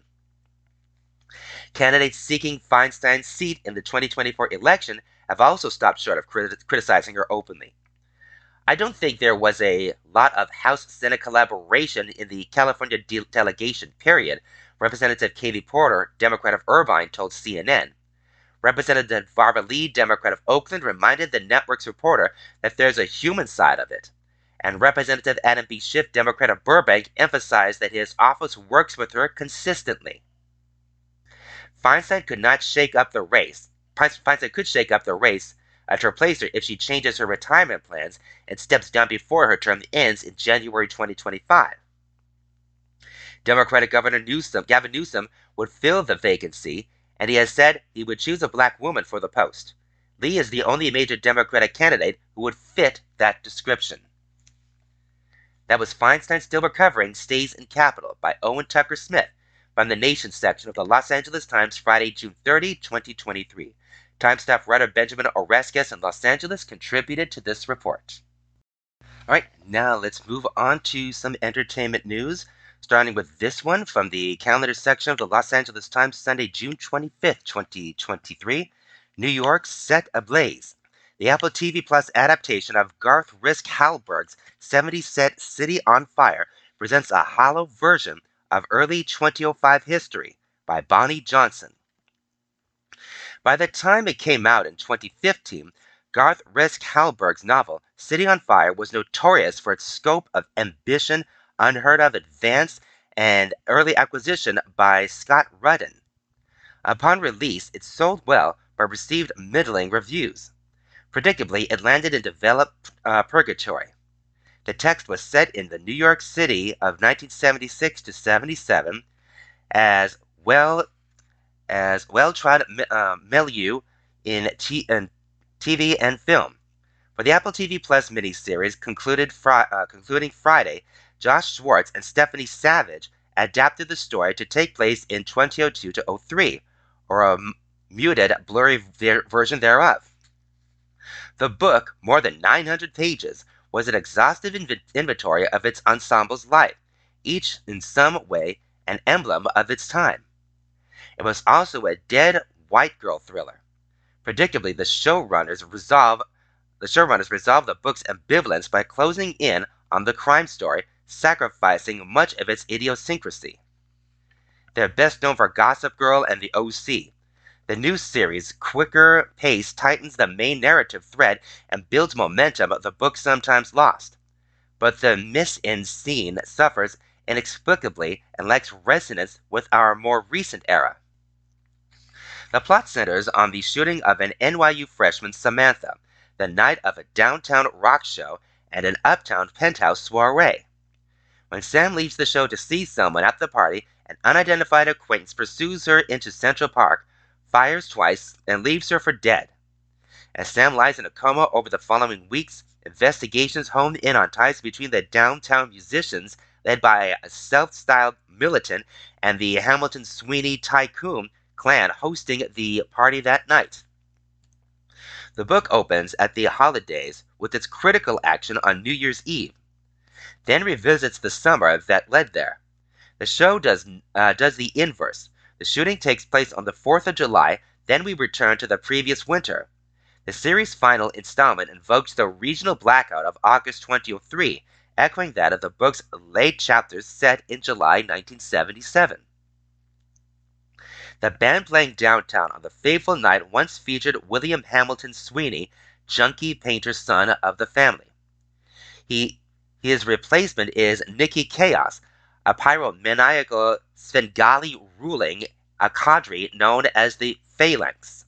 Candidates seeking Feinstein's seat in the 2024 election have also stopped short of crit- criticizing her openly. I don't think there was a lot of House Senate collaboration in the California de- delegation period, Representative Katie Porter, Democrat of Irvine, told CNN. Representative Barbara Lee, Democrat of Oakland, reminded the network's reporter that there's a human side of it. And Representative Adam B. Schiff, Democrat of Burbank, emphasized that his office works with her consistently. Feinstein could not shake up the race. Feinstein could shake up the race uh, to replace her if she changes her retirement plans and steps down before her term ends in January 2025. Democratic Governor Newsom, Gavin Newsom would fill the vacancy, and he has said he would choose a black woman for the post. Lee is the only major Democratic candidate who would fit that description. That was Feinstein Still Recovering Stays in Capitol by Owen Tucker Smith from the Nation section of the Los Angeles Times, Friday, June 30, 2023. Time staff writer Benjamin Oreskes in Los Angeles contributed to this report. All right, now let's move on to some entertainment news, starting with this one from the calendar section of the Los Angeles Times, Sunday, June 25th, 2023. New York set ablaze. The Apple TV Plus adaptation of Garth Risk Hallberg's 70 set City on Fire presents a hollow version of early 2005 history by Bonnie Johnson. By the time it came out in 2015, Garth Risk Hallberg's novel, City on Fire, was notorious for its scope of ambition, unheard of advance, and early acquisition by Scott Rudin. Upon release, it sold well but received middling reviews. Predictably, it landed in developed uh, purgatory. The text was set in the New York City of 1976 to 77, as well as well-trod uh, milieu in, t- in TV, and film. For the Apple TV Plus miniseries concluded uh, concluding Friday, Josh Schwartz and Stephanie Savage adapted the story to take place in 2002 to 03, or a m- muted, blurry ver- version thereof. The book, more than 900 pages, was an exhaustive inv- inventory of its ensemble's life, each in some way an emblem of its time. It was also a dead white girl thriller. Predictably, the showrunners resolve the showrunners resolve the book's ambivalence by closing in on the crime story, sacrificing much of its idiosyncrasy. They're best known for Gossip Girl and The OC. The new series' quicker pace tightens the main narrative thread and builds momentum the book sometimes lost. But the mise-en-scène suffers inexplicably and lacks resonance with our more recent era. The plot centers on the shooting of an NYU freshman, Samantha, the night of a downtown rock show and an uptown penthouse soiree. When Sam leaves the show to see someone at the party, an unidentified acquaintance pursues her into Central Park, fires twice, and leaves her for dead. As Sam lies in a coma over the following weeks, investigations hone in on ties between the downtown musicians, led by a self styled militant, and the Hamilton Sweeney tycoon clan hosting the party that night. The book opens at the holidays with its critical action on New Year's Eve, then revisits the summer that led there. The show does, uh, does the inverse. The shooting takes place on the 4th of July, then we return to the previous winter. The series' final installment invokes the regional blackout of August 2003, echoing that of the book's late chapters set in July 1977. The band playing downtown on the fateful night once featured William Hamilton Sweeney, junkie painter son of the family. He, his replacement is Nicky Chaos, a pyromaniacal Svengali ruling a cadre known as the Phalanx.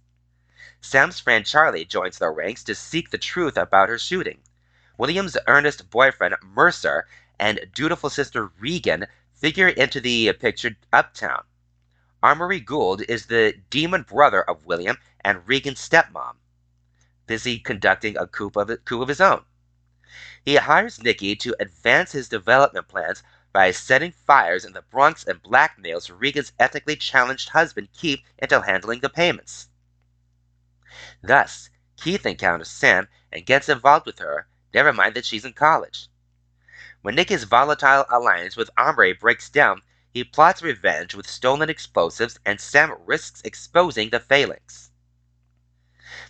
Sam's friend Charlie joins their ranks to seek the truth about her shooting. William's earnest boyfriend Mercer and dutiful sister Regan figure into the picture uptown. Amory Gould is the demon brother of William and Regan's stepmom, busy conducting a coup of, coup of his own. He hires Nicky to advance his development plans by setting fires in the Bronx and blackmails Regan's ethically challenged husband Keith into handling the payments. Thus, Keith encounters Sam and gets involved with her, never mind that she's in college. When Nicky's volatile alliance with Amory breaks down, he plots revenge with stolen explosives, and Sam risks exposing the Phalanx.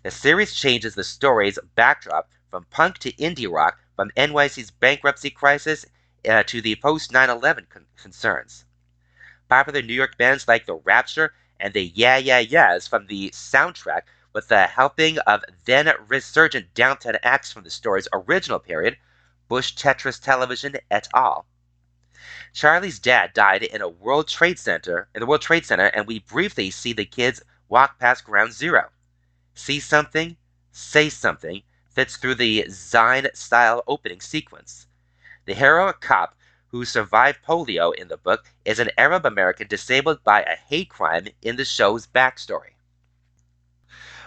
The series changes the story's backdrop from punk to indie rock, from NYC's bankruptcy crisis uh, to the post 9 11 con- concerns. Popular New York bands like The Rapture and the Yeah Yeah Yeahs from the soundtrack, with the helping of then resurgent downtown acts from the story's original period, Bush Tetras Television et al. Charlie's dad died in a World Trade Center, in the World Trade Center, and we briefly see the kids walk past Ground Zero. See something, say something fits through the Zine style opening sequence. The heroic cop who survived polio in the book is an Arab American disabled by a hate crime in the show's backstory.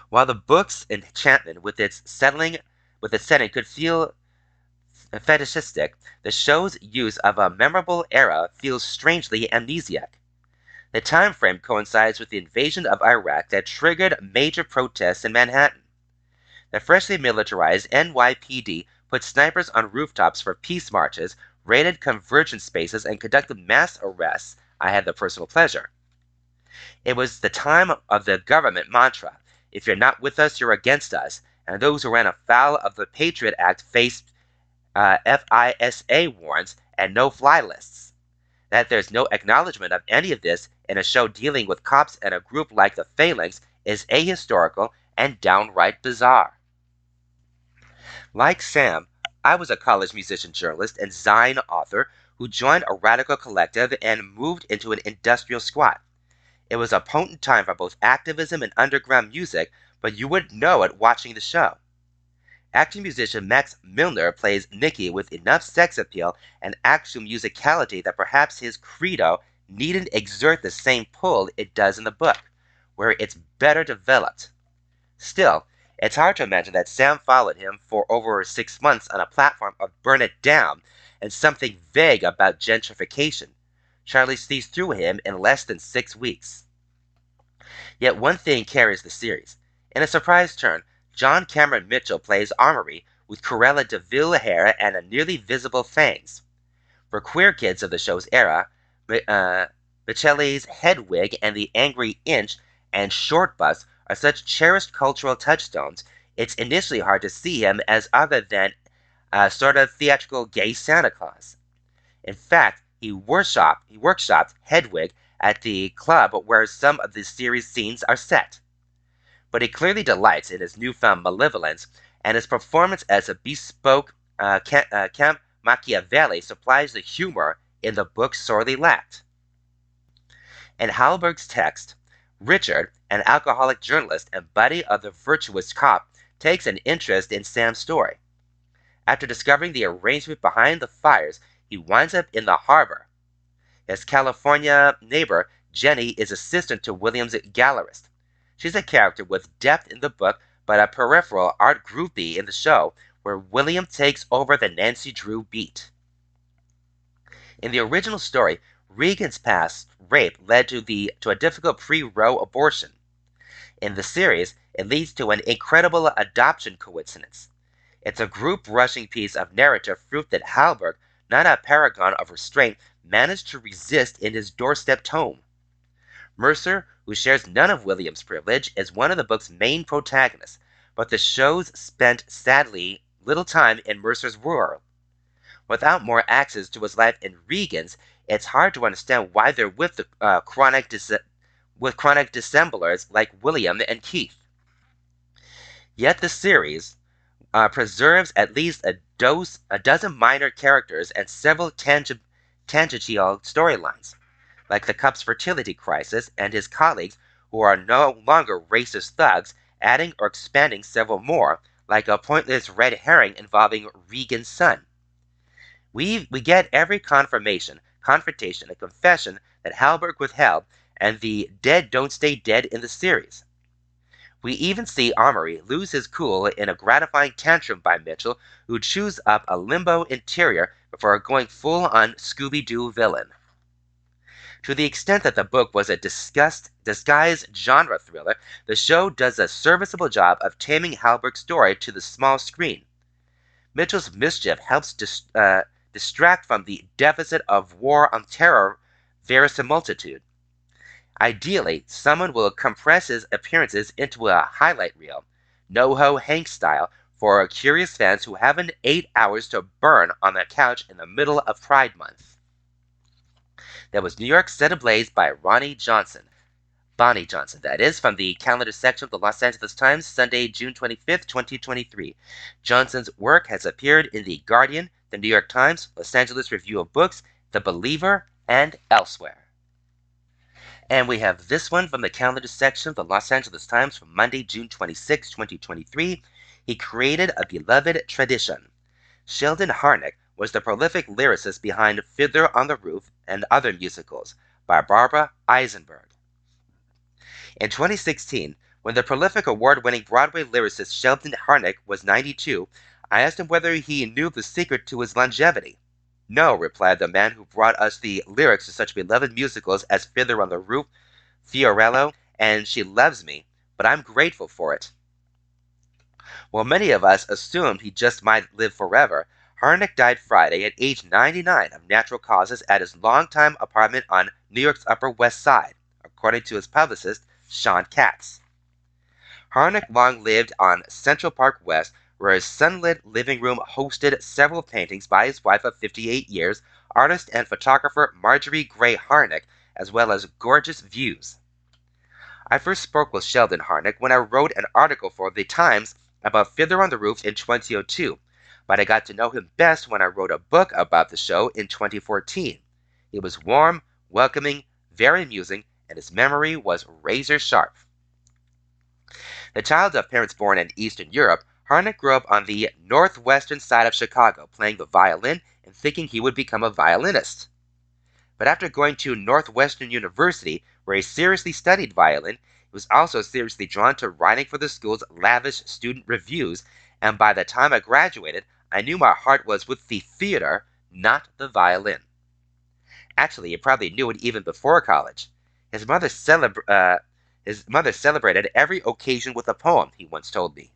While the book's enchantment with its settling with its setting could feel fetishistic, the show's use of a memorable era feels strangely amnesiac. The time frame coincides with the invasion of Iraq that triggered major protests in Manhattan. The freshly militarized NYPD put snipers on rooftops for peace marches, raided convergence spaces, and conducted mass arrests, I had the personal pleasure. It was the time of the government mantra if you're not with us, you're against us, and those who ran afoul of the Patriot Act faced uh, FISA warrants and no fly lists. That there's no acknowledgement of any of this in a show dealing with cops and a group like the Phalanx is ahistorical and downright bizarre. Like Sam, I was a college musician journalist and zine author who joined a radical collective and moved into an industrial squat. It was a potent time for both activism and underground music, but you wouldn't know it watching the show. Acting musician Max Milner plays Nicky with enough sex appeal and actual musicality that perhaps his credo needn't exert the same pull it does in the book, where it's better developed. Still, it's hard to imagine that Sam followed him for over six months on a platform of Burn It Down and something vague about gentrification. Charlie sees through him in less than six weeks. Yet one thing carries the series. In a surprise turn, John Cameron Mitchell plays Amory with Cruella de Vil hair and a nearly visible fangs. For queer kids of the show's era, uh, Mitchell's head wig and the angry inch and Shortbus are such cherished cultural touchstones, it's initially hard to see him as other than a sort of theatrical gay Santa Claus. In fact, he workshopped, he workshopped Hedwig at the club where some of the series scenes are set. But he clearly delights in his newfound malevolence, and his performance as a bespoke uh, Camp, uh, Machiavelli supplies the humor in the book sorely lacked. In Hallberg's text, Richard, an alcoholic journalist and buddy of the virtuous cop, takes an interest in Sam's story. After discovering the arrangement behind the fires, he winds up in the harbor. His California neighbor, Jenny, is assistant to William's gallerist. She's a character with depth in the book, but a peripheral art groupie in the show, where William takes over the Nancy Drew beat. In the original story, Regan's past rape led to the to a difficult pre-Roe abortion. In the series, it leads to an incredible adoption coincidence. It's a group rushing piece of narrative fruit that Hallberg, not a paragon of restraint, managed to resist in his doorstep tome. Mercer, who shares none of William's privilege, is one of the book's main protagonists, but the shows spent sadly little time in Mercer's world. Without more access to his life in Regan's, it's hard to understand why they're with the uh, chronic dis- with chronic dissemblers like William and Keith. Yet the series uh, preserves at least a dose, a dozen minor characters, and several tangential storylines, like the Cup's fertility crisis and his colleagues who are no longer racist thugs, adding or expanding several more, like a pointless red herring involving Regan's son. We, we get every confirmation, confrontation, and confession that Hallberg withheld, and the dead don't stay dead in the series. We even see Amory lose his cool in a gratifying tantrum by Mitchell, who chews up a limbo interior before going full on Scooby Doo villain. To the extent that the book was a disguised genre thriller, the show does a serviceable job of taming Hallberg's story to the small screen. Mitchell's mischief helps dis, uh, distract from the deficit of war on terror verisimilitude. Ideally, someone will compress his appearances into a highlight reel, NoHo Hank style, for curious fans who haven't eight hours to burn on their couch in the middle of Pride Month. That was New York Set Ablaze by Ronnie Johnson. Bonnie Johnson, that is, from the calendar section of the Los Angeles Times, Sunday, June 25th, 2023. Johnson's work has appeared in The Guardian, The New York Times, Los Angeles Review of Books, The Believer, and elsewhere. And we have this one from the calendar section of the Los Angeles Times from Monday, June 26, 2023. He created a beloved tradition. Sheldon Harnick was the prolific lyricist behind Fiddler on the Roof and other musicals by Barbara Eisenberg. In 2016, when the prolific award winning Broadway lyricist Sheldon Harnick was 92, I asked him whether he knew the secret to his longevity. No, replied the man who brought us the lyrics to such beloved musicals as Fiddler on the Roof, Fiorello, and She Loves Me, but I'm grateful for it. While many of us assumed he just might live forever, Harnick died Friday at age 99 of natural causes at his longtime apartment on New York's Upper West Side, according to his publicist, Sean Katz. Harnick long lived on Central Park West, where his sunlit living room hosted several paintings by his wife of 58 years, artist and photographer Margery Gray Harnick, as well as gorgeous views. I first spoke with Sheldon Harnick when I wrote an article for The Times about Fiddler on the Roof in 2002, but I got to know him best when I wrote a book about the show in 2014. He was warm, welcoming, very amusing, and his memory was razor sharp. The child of parents born in Eastern Europe, Harnett grew up on the northwestern side of Chicago, playing the violin and thinking he would become a violinist. But after going to Northwestern University, where he seriously studied violin, he was also seriously drawn to writing for the school's lavish student revues, and by the time I graduated, I knew my heart was with the theater, not the violin. Actually, he probably knew it even before college. His mother, celebra- uh, his mother celebrated every occasion with a poem, he once told me.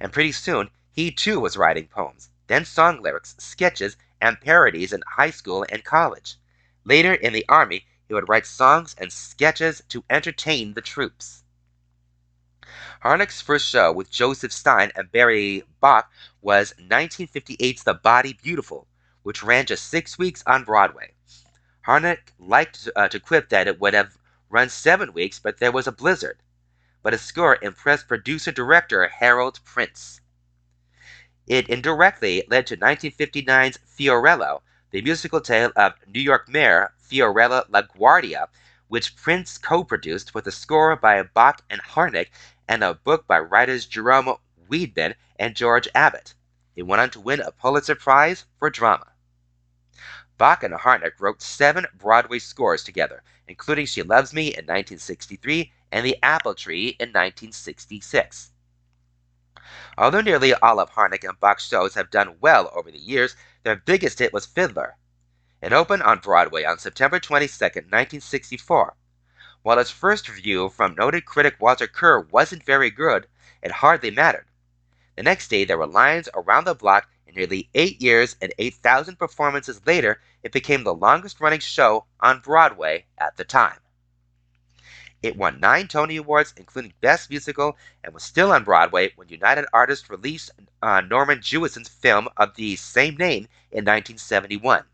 And pretty soon, he too was writing poems, then song lyrics, sketches, and parodies in high school and college. Later in the army, he would write songs and sketches to entertain the troops. Harnick's first show with Joseph Stein and Barry Bock was 1958's The Body Beautiful, which ran just six weeks on Broadway. Harnick liked uh, to quip that it would have run seven weeks, but there was a blizzard. But his score impressed producer director Harold Prince. It indirectly led to 1959's Fiorello, the musical tale of New York Mayor Fiorello LaGuardia, which Prince co-produced with a score by Bock and Harnick and a book by writers Jerome Weidman and George Abbott. It went on to win a Pulitzer Prize for drama. Bock and Harnick wrote seven Broadway scores together, including She Loves Me in 1963 and The Apple Tree in 1966. Although nearly all of Harnick and Bock's shows have done well over the years, their biggest hit was Fiddler. It opened on Broadway on September 22, 1964. While its first review from noted critic Walter Kerr wasn't very good, it hardly mattered. The next day, there were lines around the block, and nearly eight years and 8,000 performances later, it became the longest running show on Broadway at the time. It won nine Tony Awards, including Best Musical, and was still on Broadway when United Artists released uh, Norman Jewison's film of the same name in 1971.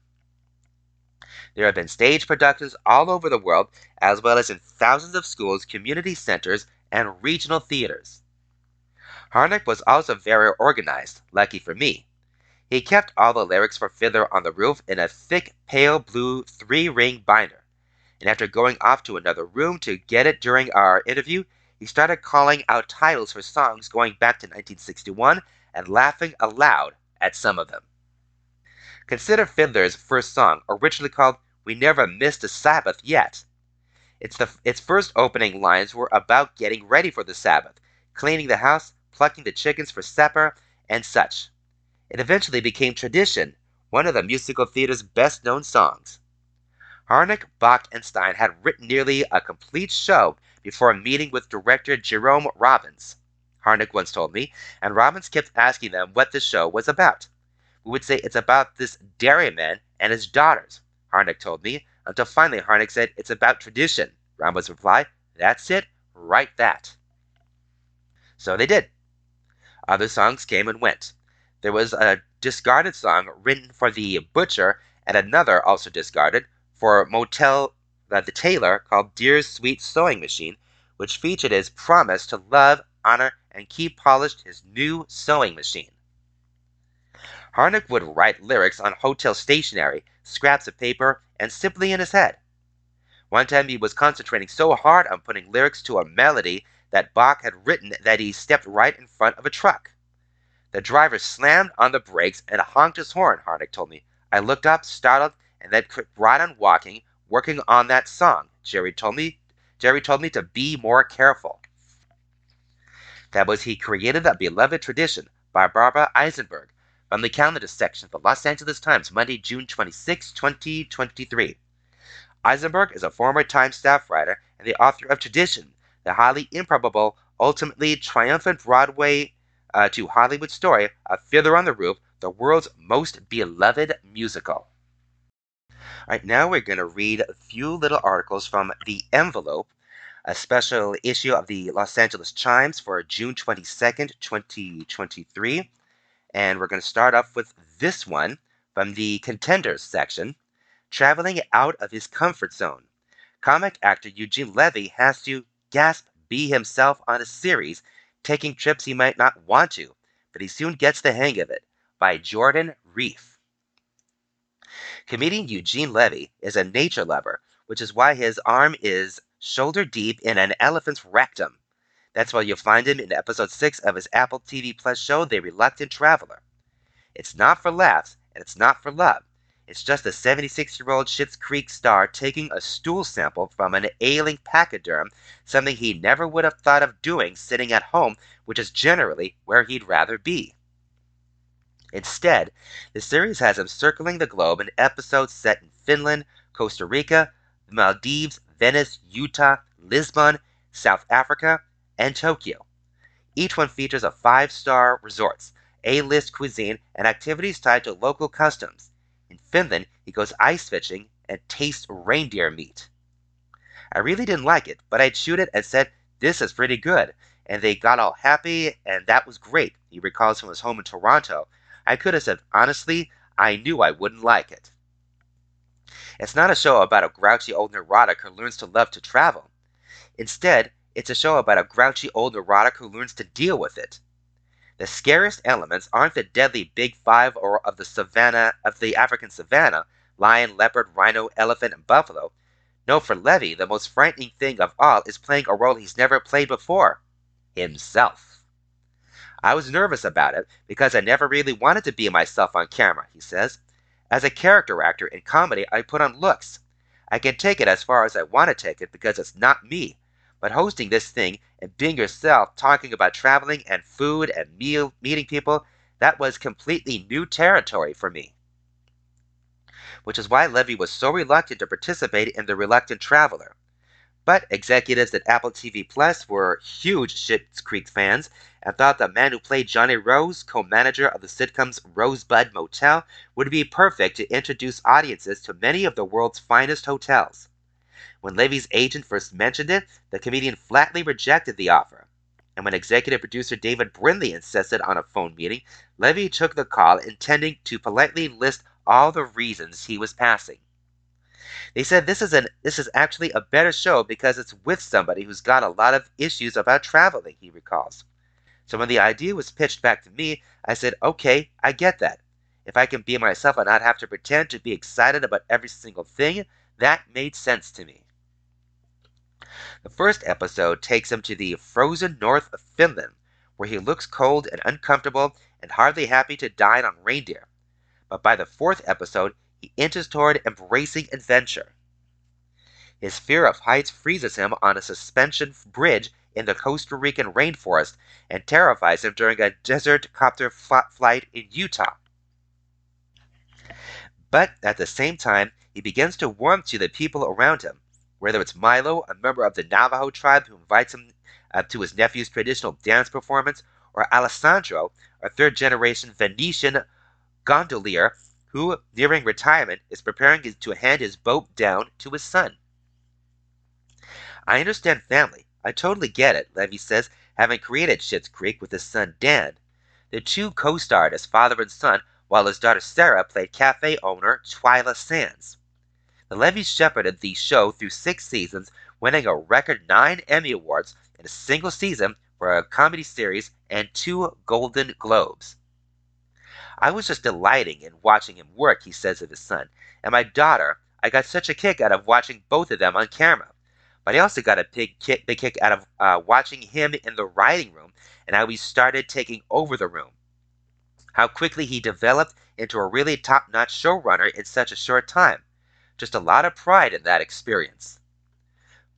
There have been stage productions all over the world, as well as in thousands of schools, community centers, and regional theaters. Harnick was also very organized, lucky for me. He kept all the lyrics for Fiddler on the Roof in a thick, pale blue three ring binder and after going off to another room to get it during our interview, he started calling out titles for songs going back to 1961 and laughing aloud at some of them. Consider Fiddler's first song, originally called We Never Missed a Sabbath Yet. Its, the, its first opening lines were about getting ready for the Sabbath, cleaning the house, plucking the chickens for supper, and such. It eventually became tradition, one of the musical theater's best known songs. Harnick, Bock, and Stein had written nearly a complete show before a meeting with director Jerome Robbins. Harnick once told me, and Robbins kept asking them what the show was about. We would say it's about this dairyman and his daughters, Harnick told me, until finally Harnick said it's about tradition. Robbins replied, That's it, write that. So they did. Other songs came and went. There was a discarded song written for the butcher and another also discarded for Motel uh, the Tailor called Dear's Sweet Sewing Machine, which featured his promise to love, honor, and keep polished his new sewing machine. Harnick would write lyrics on hotel stationery, scraps of paper, and simply in his head. One time he was concentrating so hard on putting lyrics to a melody that Bock had written that he stepped right in front of a truck. The driver slammed on the brakes and honked his horn, Harnick told me. I looked up, startled, and then quit right on walking, working on that song. Jerry told me Jerry told me to be more careful. That was he created a beloved tradition by Barbara Eisenberg from the calendar section of the Los Angeles Times, Monday, June 26, 2023. Eisenberg is a former Times staff writer and the author of Tradition, the highly improbable, ultimately triumphant Broadway uh, to Hollywood story of Fiddler on the Roof, the world's most beloved musical. All right, now we're going to read a few little articles from The Envelope, a special issue of the Los Angeles Chimes for June 22nd, 2023. And we're going to start off with this one from the Contenders section Traveling out of his comfort zone. Comic actor Eugene Levy has to gasp be himself on a series, taking trips he might not want to, but he soon gets the hang of it. By Jordan Riefe. Comedian Eugene Levy is a nature lover, which is why his arm is shoulder deep in an elephant's rectum. That's why you'll find him in episode 6 of his Apple TV Plus show, The Reluctant Traveler. It's not for laughs, and it's not for love. It's just a 76 year old Schitt's Creek star taking a stool sample from an ailing pachyderm, something he never would have thought of doing sitting at home, which is generally where he'd rather be. Instead, the series has him circling the globe in episodes set in Finland, Costa Rica, the Maldives, Venice, Utah, Lisbon, South Africa, and Tokyo. Each one features a five star resorts, A list cuisine, and activities tied to local customs. In Finland, he goes ice fishing and tastes reindeer meat. I really didn't like it, but I'd shoot it and said, This is pretty good. And they got all happy, and that was great. He recalls from his home in Toronto. I could have said, Honestly, I knew I wouldn't like it. It's not a show about a grouchy old neurotic who learns to love to travel. Instead, it's a show about a grouchy old neurotic who learns to deal with it. The scariest elements aren't the deadly big five or of the savannah of the African savannah, lion, leopard, rhino, elephant, and buffalo. No, for Levy, the most frightening thing of all is playing a role he's never played before. Himself. I was nervous about it because I never really wanted to be myself on camera, he says. As a character actor in comedy, I put on looks. I can take it as far as I want to take it because it's not me. But hosting this thing and being yourself, talking about traveling and food and meal, meeting people, that was completely new territory for me. Which is why Levy was so reluctant to participate in The Reluctant Traveler. But executives at Apple TV Plus were huge Schitt's Creek fans and thought the man who played Johnny Rose, co manager of the sitcom's Rosebud Motel, would be perfect to introduce audiences to many of the world's finest hotels. When Levy's agent first mentioned it, the comedian flatly rejected the offer. And when executive producer David Brindley insisted on a phone meeting, Levy took the call, intending to politely list all the reasons he was passing. They said this is an this is actually a better show because it's with somebody who's got a lot of issues about traveling, he recalls. So when the idea was pitched back to me, I said, okay, I get that. If I can be myself and not have to pretend to be excited about every single thing, that made sense to me. The first episode takes him to the frozen north of Finland, where he looks cold and uncomfortable and hardly happy to dine on reindeer. But by the fourth episode, he inches toward embracing adventure. His fear of heights freezes him on a suspension bridge in the Costa Rican rainforest and terrifies him during a desert copter flight in Utah. But at the same time, he begins to warm to the people around him whether it's Milo, a member of the Navajo tribe who invites him uh, to his nephew's traditional dance performance, or Alessandro, a third generation Venetian gondolier who, nearing retirement, is preparing to hand his boat down to his son. I understand family. I totally get it, Levy says, having created Schitt's Creek with his son Dan. The two co starred as father and son, while his daughter Sarah played cafe owner Twyla Sands. The Levys shepherded the show through six seasons, winning a record nine Emmy Awards in a single season for a comedy series and two Golden Globes. I was just delighting in watching him work, he says of his son. And my daughter, I got such a kick out of watching both of them on camera. But I also got a big kick, big kick out of uh, watching him in the writing room and how he started taking over the room. How quickly he developed into a really top notch showrunner in such a short time. Just a lot of pride in that experience.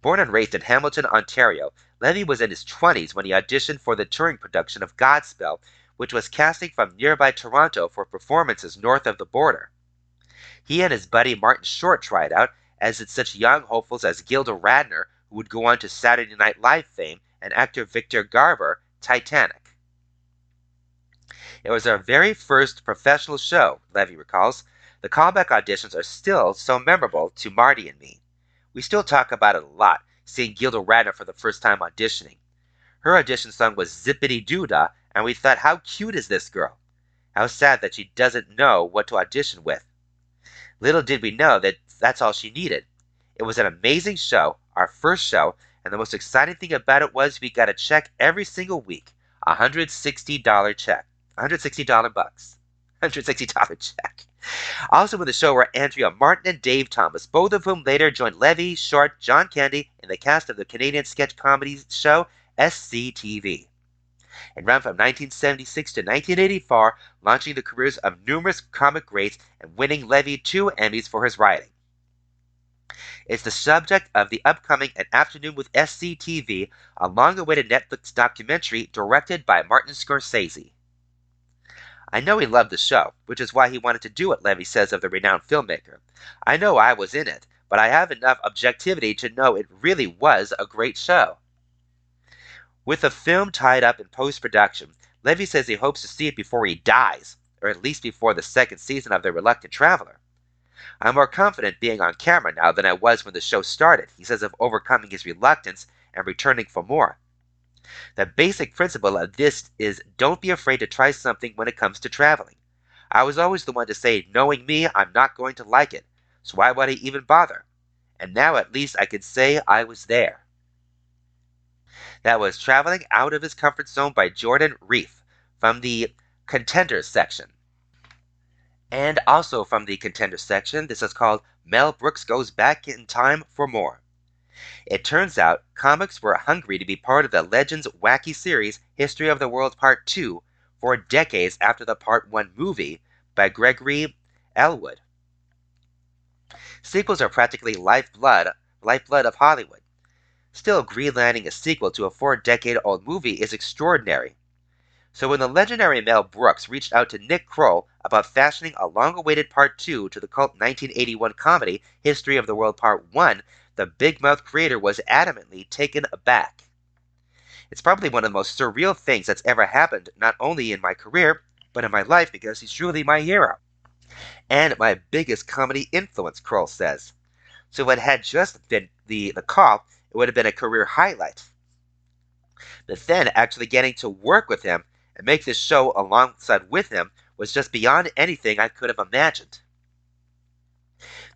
Born and raised in Hamilton, Ontario, Levy was in his 20s when he auditioned for the touring production of Godspell, which was casting from nearby Toronto for performances north of the border. He and his buddy Martin Short tried out, as did such young hopefuls as Gilda Radner, who would go on to Saturday Night Live fame, and actor Victor Garber, Titanic. It was our very first professional show, Levy recalls. The callback auditions are still so memorable to Marty and me. We still talk about it a lot, seeing Gilda Radner for the first time auditioning. Her audition song was Zippity Doo Dah, and we thought, how cute is this girl? How sad that she doesn't know what to audition with. Little did we know that that's all she needed. It was an amazing show, our first show, and the most exciting thing about it was we got a check every single week, a $160 check, $160 bucks, $160 check. Also in the show were Andrea Martin and Dave Thomas, both of whom later joined Levy, Short, John Candy in the cast of the Canadian sketch comedy show SCTV. And ran from 1976 to 1984, launching the careers of numerous comic greats and winning Levy two Emmys for his writing. It's the subject of the upcoming An Afternoon with SCTV, a long awaited Netflix documentary directed by Martin Scorsese. I know he loved the show, which is why he wanted to do it, Levy says of the renowned filmmaker. I know I was in it, but I have enough objectivity to know it really was a great show. With the film tied up in post production, Levy says he hopes to see it before he dies, or at least before the second season of The Reluctant Traveler. I'm more confident being on camera now than I was when the show started, he says of overcoming his reluctance and returning for more. The basic principle of this is don't be afraid to try something when it comes to traveling. I was always the one to say, knowing me, I'm not going to like it, so why would I even bother? And now at least I could say I was there. That was Traveling Out of His Comfort Zone by Jordan Riefe from the Contenders section. And also from the Contenders section, this is called Mel Brooks Goes Back in Time for More. It turns out comics were hungry to be part of the Legends wacky series History of the World Part 2 for decades after the Part 1 movie by Gregory Ellwood. Sequels are practically lifeblood, lifeblood of Hollywood. Still, greenlanding a sequel to a four decade old movie is extraordinary. So when the legendary Mel Brooks reached out to Nick Kroll about fashioning a long awaited Part 2 to the cult 1981 comedy History of the World Part 1, the Big Mouth creator was adamantly taken aback. It's probably one of the most surreal things that's ever happened, not only in my career, but in my life because he's truly my hero. And my biggest comedy influence, Kroll says. So if it had just been the, the call, it would have been a career highlight. But then actually getting to work with him and make this show alongside with him was just beyond anything I could have imagined.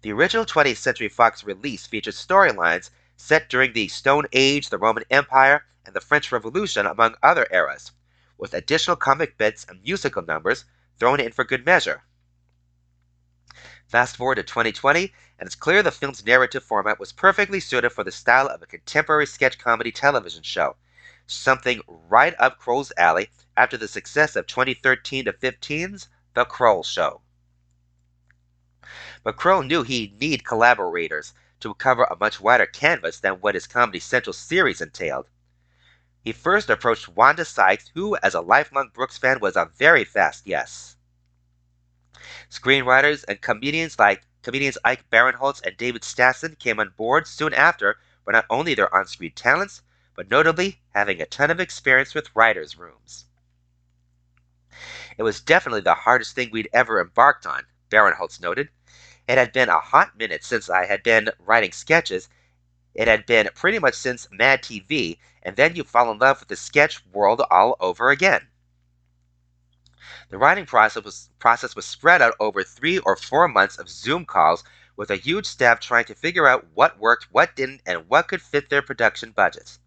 The original 20th Century Fox release featured storylines set during the Stone Age, the Roman Empire, and the French Revolution, among other eras, with additional comic bits and musical numbers thrown in for good measure. Fast forward to 2020, and it's clear the film's narrative format was perfectly suited for the style of a contemporary sketch comedy television show, something right up Kroll's alley after the success of 2013 to 15's The Kroll Show. But Kroll knew he'd need collaborators to cover a much wider canvas than what his Comedy Central series entailed. He first approached Wanda Sykes, who, as a lifelong Brooks fan, was a very fast yes. Screenwriters and comedians like comedians Ike Barinholtz and David Stassen came on board soon after for not only their on-screen talents, but notably having a ton of experience with writers' rooms. It was definitely the hardest thing we'd ever embarked on, Barinholtz noted. It had been a hot minute since I had been writing sketches. It had been pretty much since Mad TV, and then you fall in love with the sketch world all over again. The writing process was, process was spread out over three or four months of Zoom calls with a huge staff trying to figure out what worked, what didn't, and what could fit their production budgets.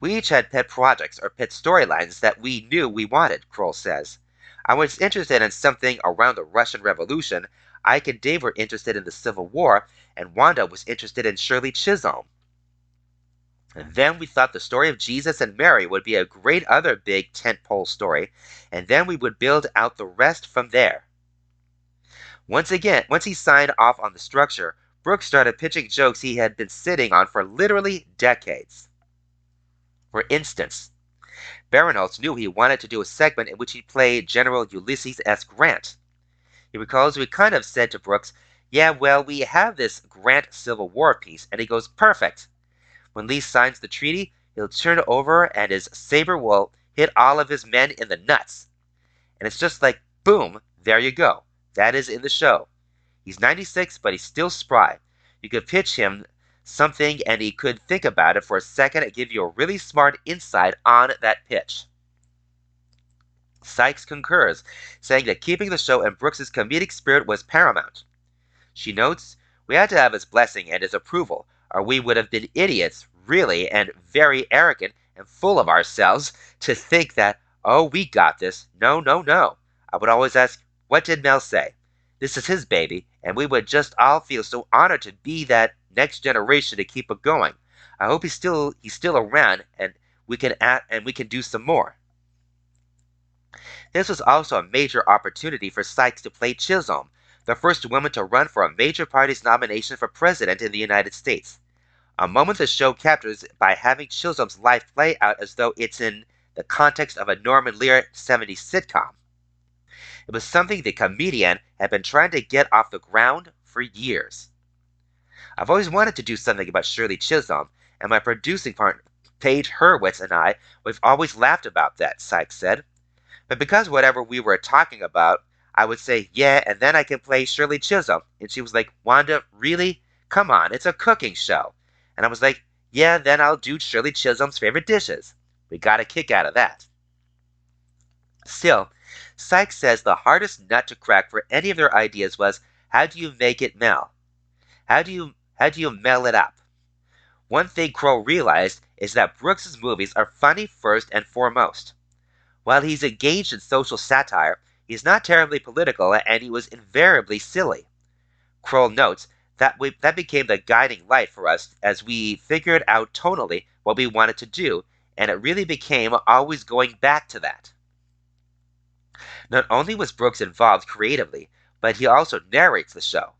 We each had pet projects or pet storylines that we knew we wanted, Kroll says. I was interested in something around the Russian Revolution, Ike and Dave were interested in the Civil War, and Wanda was interested in Shirley Chisholm. And then we thought the story of Jesus and Mary would be a great other big tentpole story, and then we would build out the rest from there. Once again, once he signed off on the structure, Brooks started pitching jokes he had been sitting on for literally decades. For instance, Barinholtz knew he wanted to do a segment in which he played General Ulysses S. Grant. He recalls we kind of said to Brooks, Yeah, well, we have this Grant Civil War piece, and he goes, Perfect. When Lee signs the treaty, he'll turn over and his saber will hit all of his men in the nuts. And it's just like, boom, there you go. That is in the show. He's 96, but he's still spry. You could pitch him something and he could think about it for a second and give you a really smart insight on that pitch. Sykes concurs, saying that keeping the show and Brooks's comedic spirit was paramount. She notes, We had to have his blessing and his approval, or we would have been idiots, really, and very arrogant and full of ourselves to think that, oh, we got this. No, no, no. I would always ask, What did Mel say? This is his baby, and we would just all feel so honored to be that next generation to keep it going. I hope he's still he's still around and we can add, and we can do some more. This was also a major opportunity for Sykes to play Chisholm, the first woman to run for a major party's nomination for president in the United States. A moment the show captures by having Chisholm's life play out as though it's in the context of a Norman Lear 70s sitcom. It was something the comedian had been trying to get off the ground for years. I've always wanted to do something about Shirley Chisholm, and my producing partner, Page Hurwitz, and I, we've always laughed about that, Sykes said. But because whatever we were talking about, I would say, yeah, and then I can play Shirley Chisholm. And she was like, Wanda, really? Come on, it's a cooking show. And I was like, yeah, then I'll do Shirley Chisholm's favorite dishes. We got a kick out of that. Still, Sykes says the hardest nut to crack for any of their ideas was how do you make it mel? How do you how do you mel it up? One thing Kroll realized is that Brooks's movies are funny first and foremost. While he's engaged in social satire, he's not terribly political and he was invariably silly. Kroll notes that we, that became the guiding light for us as we figured out tonally what we wanted to do, and it really became always going back to that. Not only was Brooks involved creatively, but he also narrates the show.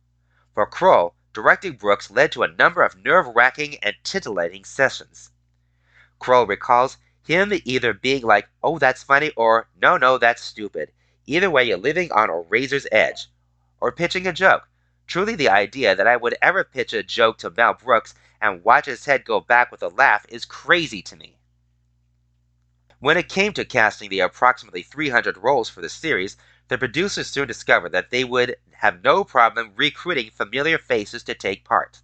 For Kroll, directing Brooks led to a number of nerve wracking and titillating sessions. Kroll recalls him either being like, oh, that's funny, or no, no, that's stupid. Either way, you're living on a razor's edge. Or pitching a joke. Truly, the idea that I would ever pitch a joke to Mel Brooks and watch his head go back with a laugh is crazy to me. When it came to casting the approximately 300 roles for the series, the producers soon discovered that they would have no problem recruiting familiar faces to take part.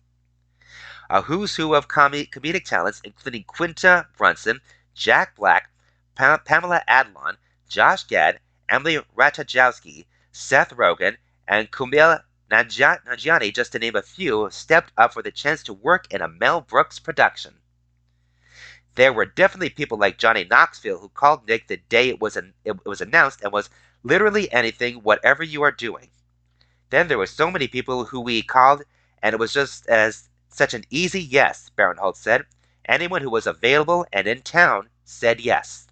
A who's who of com- comedic talents, including Quinta Brunson, Jack Black, pa- Pamela Adlon, Josh Gad, Emily Ratajkowski, Seth Rogen, and Kumail Nanjiani, just to name a few, stepped up for the chance to work in a Mel Brooks production. There were definitely people like Johnny Knoxville who called Nick the day it was an, it was announced and was literally anything, whatever you are doing. Then there were so many people who we called, and it was just as such an easy yes, Barinholtz said. Anyone who was available and in town said yes.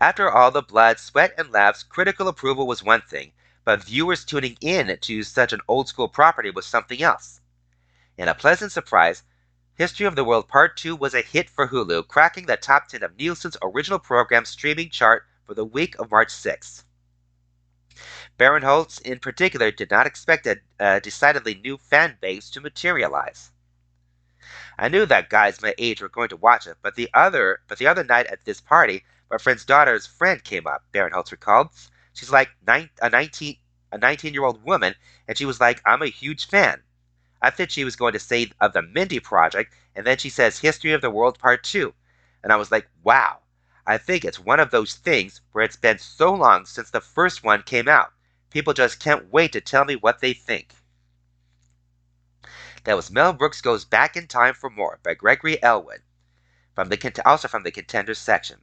After all the blood, sweat, and laughs, critical approval was one thing, but viewers tuning in to such an old school property was something else. In a pleasant surprise, History of the World Part 2 was a hit for Hulu, cracking the top 10 of Nielsen's original program streaming chart for the week of March 6th. Barinholtz, in particular, did not expect a, a decidedly new fan base to materialize. I knew that guys my age were going to watch it, but the other but the other night at this party, my friend's daughter's friend came up, Barinholtz recalled. She's like nine, a 19 a 19 year old woman, and she was like, I'm a huge fan. I thought she was going to say of the Mindy Project, and then she says History of the World Part 2. And I was like, wow. I think it's one of those things where it's been so long since the first one came out. People just can't wait to tell me what they think. That was Mel Brooks Goes Back in Time for More by Gregory Ellwood, from the, also from the Contenders section.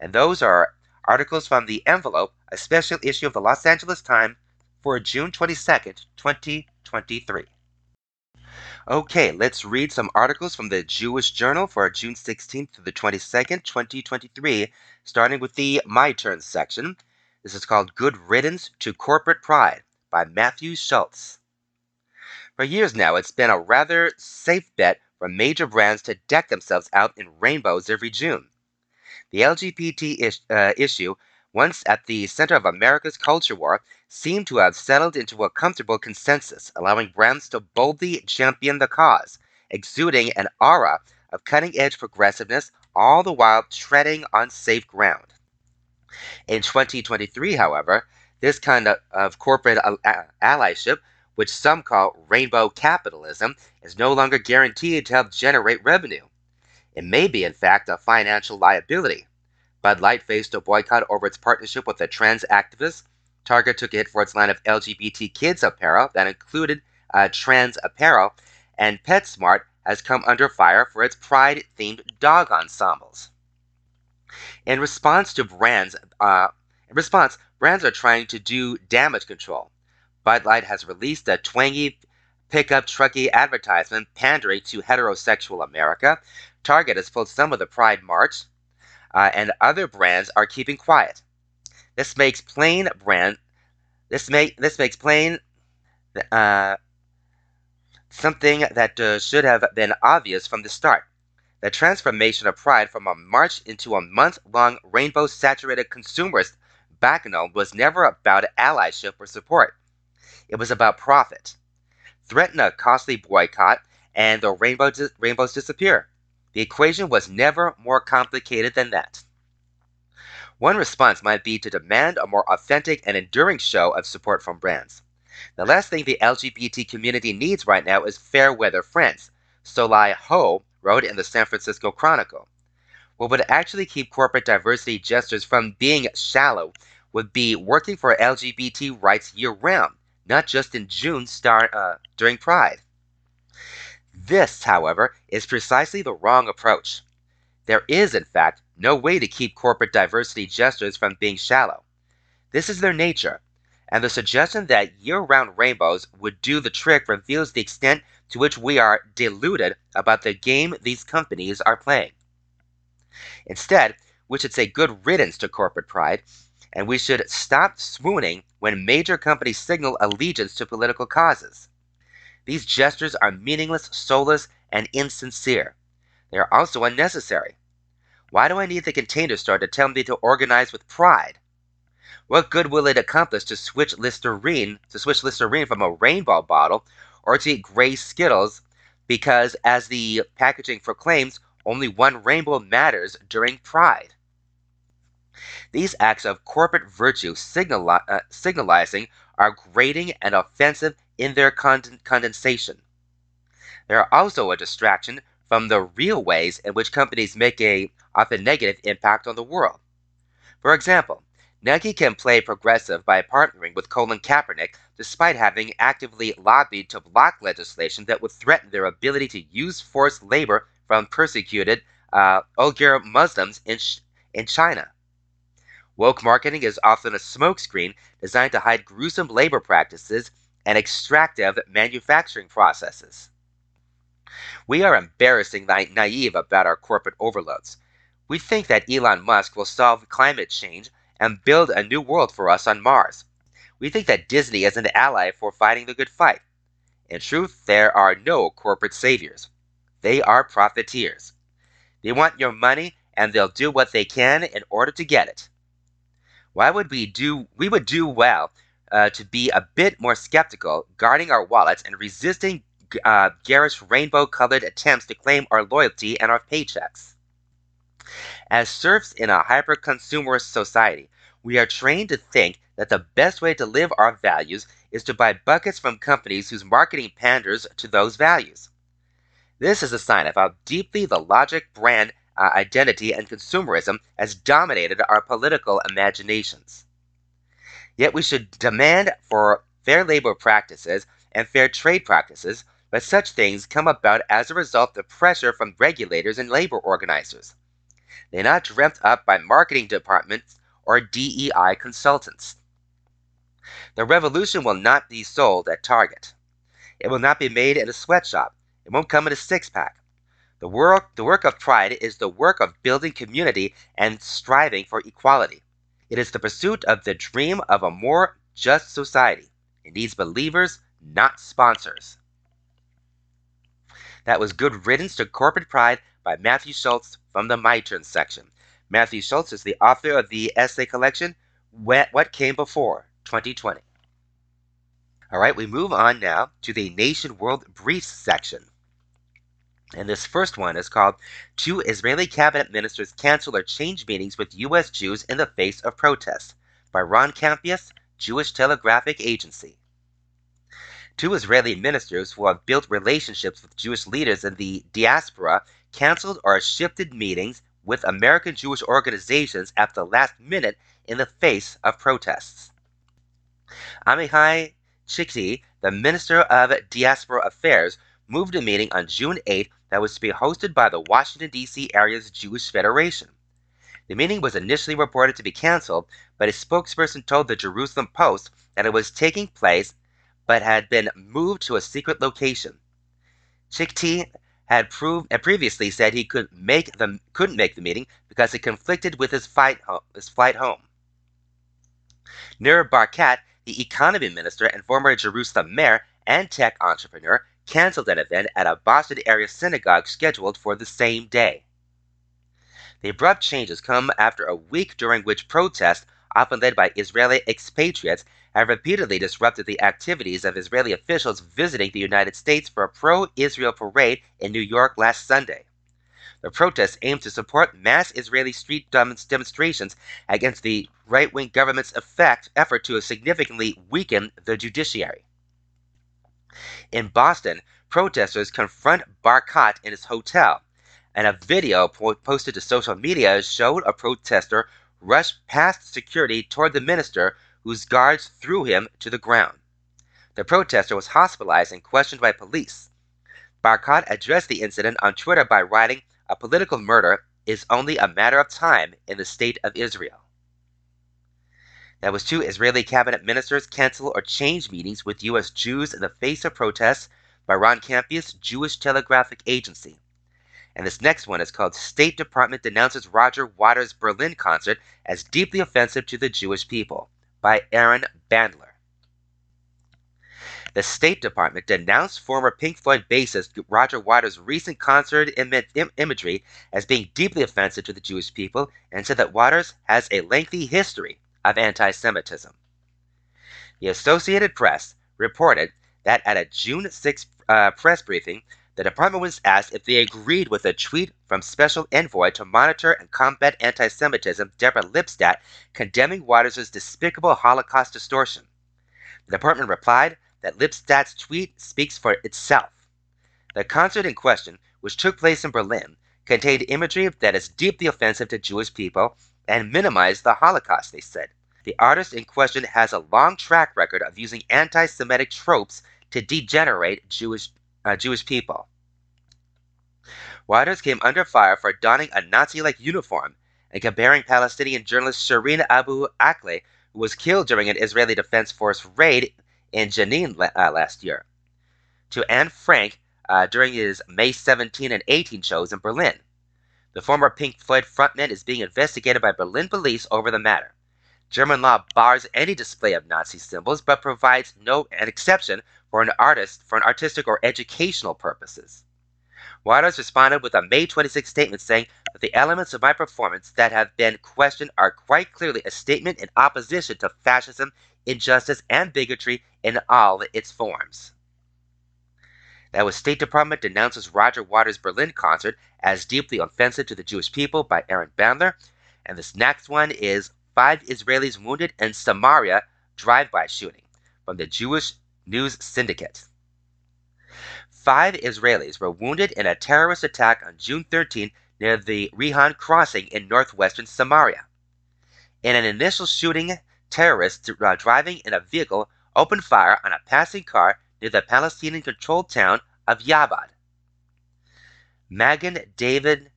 And those are articles from The Envelope, a special issue of the Los Angeles Times for June 22nd, 2023. Okay, let's read some articles from the Jewish Journal for June 16th to the 22nd, 2023, starting with the My Turn section. This is called Good Riddance to Corporate Pride by Matthew Schultz. For years now, it's been a rather safe bet for major brands to deck themselves out in rainbows every June. The LGBT is- uh, issue once at the center of America's culture war, seemed to have settled into a comfortable consensus, allowing brands to boldly champion the cause, exuding an aura of cutting edge progressiveness, all the while treading on safe ground. In 2023, however, this kind of, of corporate allyship, which some call rainbow capitalism, is no longer guaranteed to help generate revenue. It may be, in fact, a financial liability. Bud Light faced a boycott over its partnership with a trans activist. Target took a hit for its line of LGBT kids apparel that included uh, trans apparel, and PetSmart has come under fire for its pride themed dog ensembles. In response to brands, uh, in response, brands are trying to do damage control. Bud Light has released a twangy pickup trucky advertisement pandering to heterosexual America. Target has pulled some of the Pride March, uh, and other brands are keeping quiet. This makes plain brand. This make this makes plain uh, something that uh, should have been obvious from the start. The transformation of Pride from a march into a month long rainbow saturated consumerist bacchanal was never about allyship or support. It was about profit. Threaten a costly boycott, and the rainbow di- rainbows disappear. The equation was never more complicated than that. One response might be to demand a more authentic and enduring show of support from brands. The last thing the LGBT community needs right now is fair weather friends, Soleil Ho wrote in the San Francisco Chronicle. What would actually keep corporate diversity gestures from being shallow would be working for LGBT rights year round, not just in June star, uh, during Pride. This, however, is precisely the wrong approach. There is, in fact, no way to keep corporate diversity gestures from being shallow. This is their nature, and the suggestion that year round rainbows would do the trick reveals the extent to which we are deluded about the game these companies are playing. Instead, we should say good riddance to corporate pride, and we should stop swooning when major companies signal allegiance to political causes. These gestures are meaningless, soulless, and insincere. They are also unnecessary. Why do I need the container store to tell me to organize with pride? What good will it accomplish to switch Listerine to switch Listerine from a rainbow bottle or to eat gray Skittles because, as the packaging proclaims, only one rainbow matters during Pride? These acts of corporate virtue signali- uh, signalizing are grating and offensive in their con- condensation. They are also a distraction from the real ways in which companies make a often negative impact on the world. For example, Nike can play progressive by partnering with Colin Kaepernick despite having actively lobbied to block legislation that would threaten their ability to use forced labor from persecuted uh, Uyghur Muslims in, in China. Woke marketing is often a smokescreen designed to hide gruesome labor practices and extractive manufacturing processes. We are embarrassingly naive about our corporate overloads. We think that Elon Musk will solve climate change and build a new world for us on Mars. We think that Disney is an ally for fighting the good fight. In truth, there are no corporate saviors. They are profiteers. They want your money and they'll do what they can in order to get it. Why would we do we would do well uh, to be a bit more skeptical, guarding our wallets and resisting uh, garish rainbow-colored attempts to claim our loyalty and our paychecks. As serfs in a hyper consumerist society, we are trained to think that the best way to live our values is to buy buckets from companies whose marketing panders to those values. This is a sign of how deeply the logic, brand, uh, identity, and consumerism has dominated our political imaginations. Yet we should demand for fair labor practices and fair trade practices, but such things come about as a result of pressure from regulators and labor organizers. They're not dreamt up by marketing departments or DEI consultants. The revolution will not be sold at Target. It will not be made in a sweatshop. It won't come in a six pack. The work, the work of pride is the work of building community and striving for equality. It is the pursuit of the dream of a more just society. It needs believers, not sponsors. That was Good Riddance to Corporate Pride by Matthew Schultz from the My Turn section. Matthew Schultz is the author of the essay collection What Came Before 2020. All right, we move on now to the Nation World Briefs section. And this first one is called Two Israeli Cabinet Ministers Cancel or Change Meetings with U.S. Jews in the Face of Protests by Ron Kampeas, Jewish Telegraphic Agency. Two Israeli ministers who have built relationships with Jewish leaders in the diaspora canceled or shifted meetings with American Jewish organizations at the last minute in the face of protests. Amichai Chikli, the Minister of Diaspora Affairs, moved a meeting on June 8 that was to be hosted by the Washington, D.C. area's Jewish Federation. The meeting was initially reported to be canceled, but a spokesperson told the Jerusalem Post that it was taking place but had been moved to a secret location. Chikli had, proved, had previously said he could make the, couldn't make the meeting because it conflicted with his, home, his flight home. Nir Barkat, the economy minister and former Jerusalem mayor and tech entrepreneur, canceled an event at a Boston area synagogue scheduled for the same day. The abrupt changes come after a week during which protests, often led by Israeli expatriates, have repeatedly disrupted the activities of Israeli officials visiting the United States for a pro Israel parade in New York last Sunday. The protests aim to support mass Israeli street demonstrations against the right wing government's effort to significantly weaken the judiciary. In Boston, protesters confront Barkat in his hotel, and a video po- posted to social media showed a protester rush past security toward the minister whose guards threw him to the ground. The protester was hospitalized and questioned by police. Barkat addressed the incident on Twitter by writing, A political murder is only a matter of time in the state of Israel. That was two Israeli cabinet ministers cancel or change meetings with U.S. Jews in the face of protests by Ron Kampeas, Jewish Telegraphic Agency. And this next one is called State Department Denounces Roger Waters' Berlin Concert as Deeply Offensive to the Jewish People by Aaron Bandler. The State Department denounced former Pink Floyd bassist Roger Waters' recent concert Im- Im- imagery as being deeply offensive to the Jewish people and said that Waters has a lengthy history of anti Semitism. The Associated Press reported that at a June 6 uh, press briefing, the department was asked if they agreed with a tweet from Special Envoy to Monitor and Combat Anti Semitism Deborah Lipstadt condemning Waters' despicable Holocaust distortion. The department replied that Lipstadt's tweet speaks for itself. The concert in question, which took place in Berlin, contained imagery that is deeply offensive to Jewish people and minimize the Holocaust, they said. The artist in question has a long track record of using anti Semitic tropes to degenerate Jewish uh, Jewish people. Waters came under fire for donning a Nazi like uniform and comparing Palestinian journalist Shireen Abu Akleh, who was killed during an Israeli Defense Force raid in Jenin uh, last year, to Anne Frank uh, during his May 17 and 18 shows in Berlin. The former Pink Floyd frontman is being investigated by Berlin police over the matter. German law bars any display of Nazi symbols, but provides no an exception for an artist for an artistic or educational purposes. Waters responded with a May 26 statement saying that the elements of my performance that have been questioned are quite clearly a statement in opposition to fascism, injustice, and bigotry in all its forms. That was State Department denounces Roger Waters' Berlin concert as deeply offensive to the Jewish people by Aaron Bandler. And this next one is Five Israelis Wounded in Samaria Drive By Shooting from the Jewish News Syndicate. Five Israelis were wounded in a terrorist attack on June 13 near the Rihan crossing in northwestern Samaria. In an initial shooting, terrorists uh, driving in a vehicle opened fire on a passing car near the Palestinian controlled town of Yabad. Magen David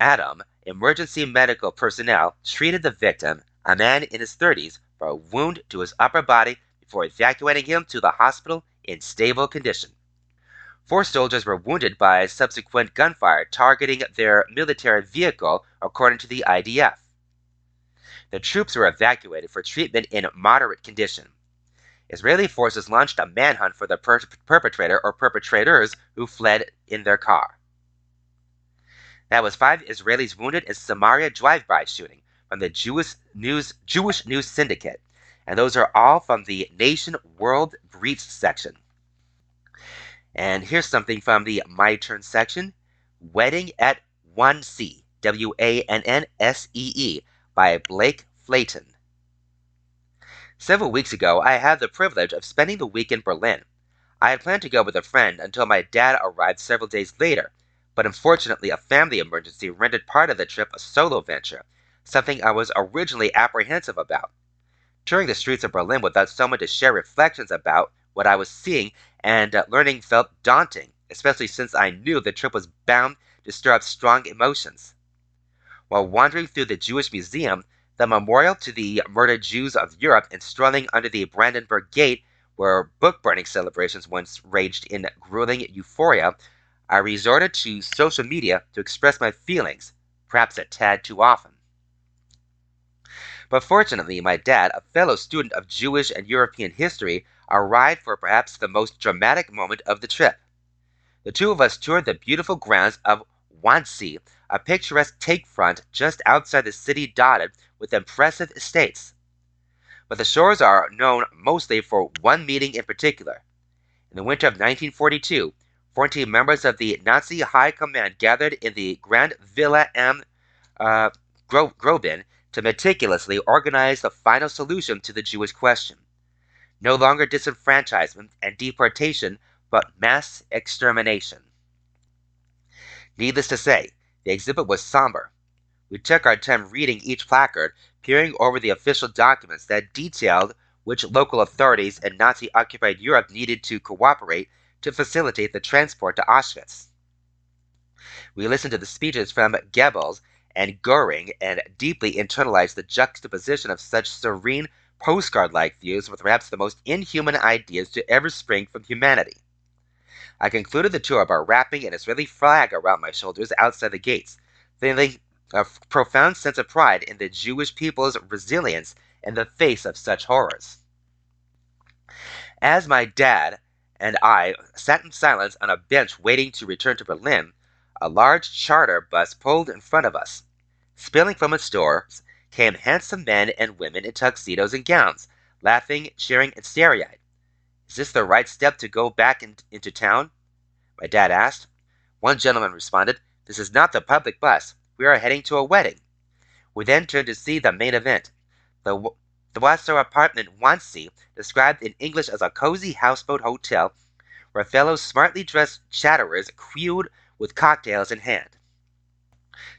Adom, emergency medical personnel, treated the victim a man in his 30s, for a wound to his upper body before evacuating him to the hospital in stable condition. Four soldiers were wounded by subsequent gunfire targeting their military vehicle, according to the IDF. The troops were evacuated for treatment in moderate condition. Israeli forces launched a manhunt for the per- perpetrator or perpetrators who fled in their car. That was five Israelis wounded in Samaria drive-by shooting from the Jewish News Jewish News Syndicate, and those are all from the Nation World Briefs section. And here's something from the My Turn section. Wedding at Wannsee, W A N N S E E, by Blake Flayton. Several weeks ago, I had the privilege of spending the week in Berlin. I had planned to go with a friend until my dad arrived several days later, but unfortunately, a family emergency rendered part of the trip a solo venture, something I was originally apprehensive about. Touring the streets of Berlin without someone to share reflections about what I was seeing and uh, learning felt daunting, especially since I knew the trip was bound to stir up strong emotions. While wandering through the Jewish Museum, the memorial to the murdered Jews of Europe, and strolling under the Brandenburg Gate, where book burning celebrations once raged in grueling euphoria, I resorted to social media to express my feelings, perhaps a tad too often. But fortunately, my dad, a fellow student of Jewish and European history, arrived for perhaps the most dramatic moment of the trip. The two of us toured the beautiful grounds of Wannsee, a picturesque takefront just outside the city dotted with impressive estates. But the shores are known mostly for one meeting in particular. In the winter of 1942, 14 members of the Nazi High Command gathered in the Grand Villa am uh, Graben to meticulously organize the final solution to the Jewish question. No longer disenfranchisement and deportation, but mass extermination. Needless to say, the exhibit was somber. We took our time reading each placard, peering over the official documents that detailed which local authorities in Nazi occupied Europe needed to cooperate to facilitate the transport to Auschwitz. We listened to the speeches from Goebbels and Goering and deeply internalized the juxtaposition of such serene postcard like views with perhaps the most inhuman ideas to ever spring from humanity. I concluded the tour by wrapping an Israeli flag around my shoulders outside the gates, feeling a profound sense of pride in the Jewish people's resilience in the face of such horrors. As my dad and I sat in silence on a bench waiting to return to Berlin, a large charter bus pulled in front of us. Spilling from its doors came handsome men and women in tuxedos and gowns, laughing, cheering, and eyed. Is this the right step to go back in, into town? My dad asked. One gentleman responded, This is not the public bus. We are heading to a wedding. We then turned to see the main event. The, the Wasser apartment Wannsee, described in English as a cozy houseboat hotel, where fellow smartly dressed chatterers queued with cocktails in hand.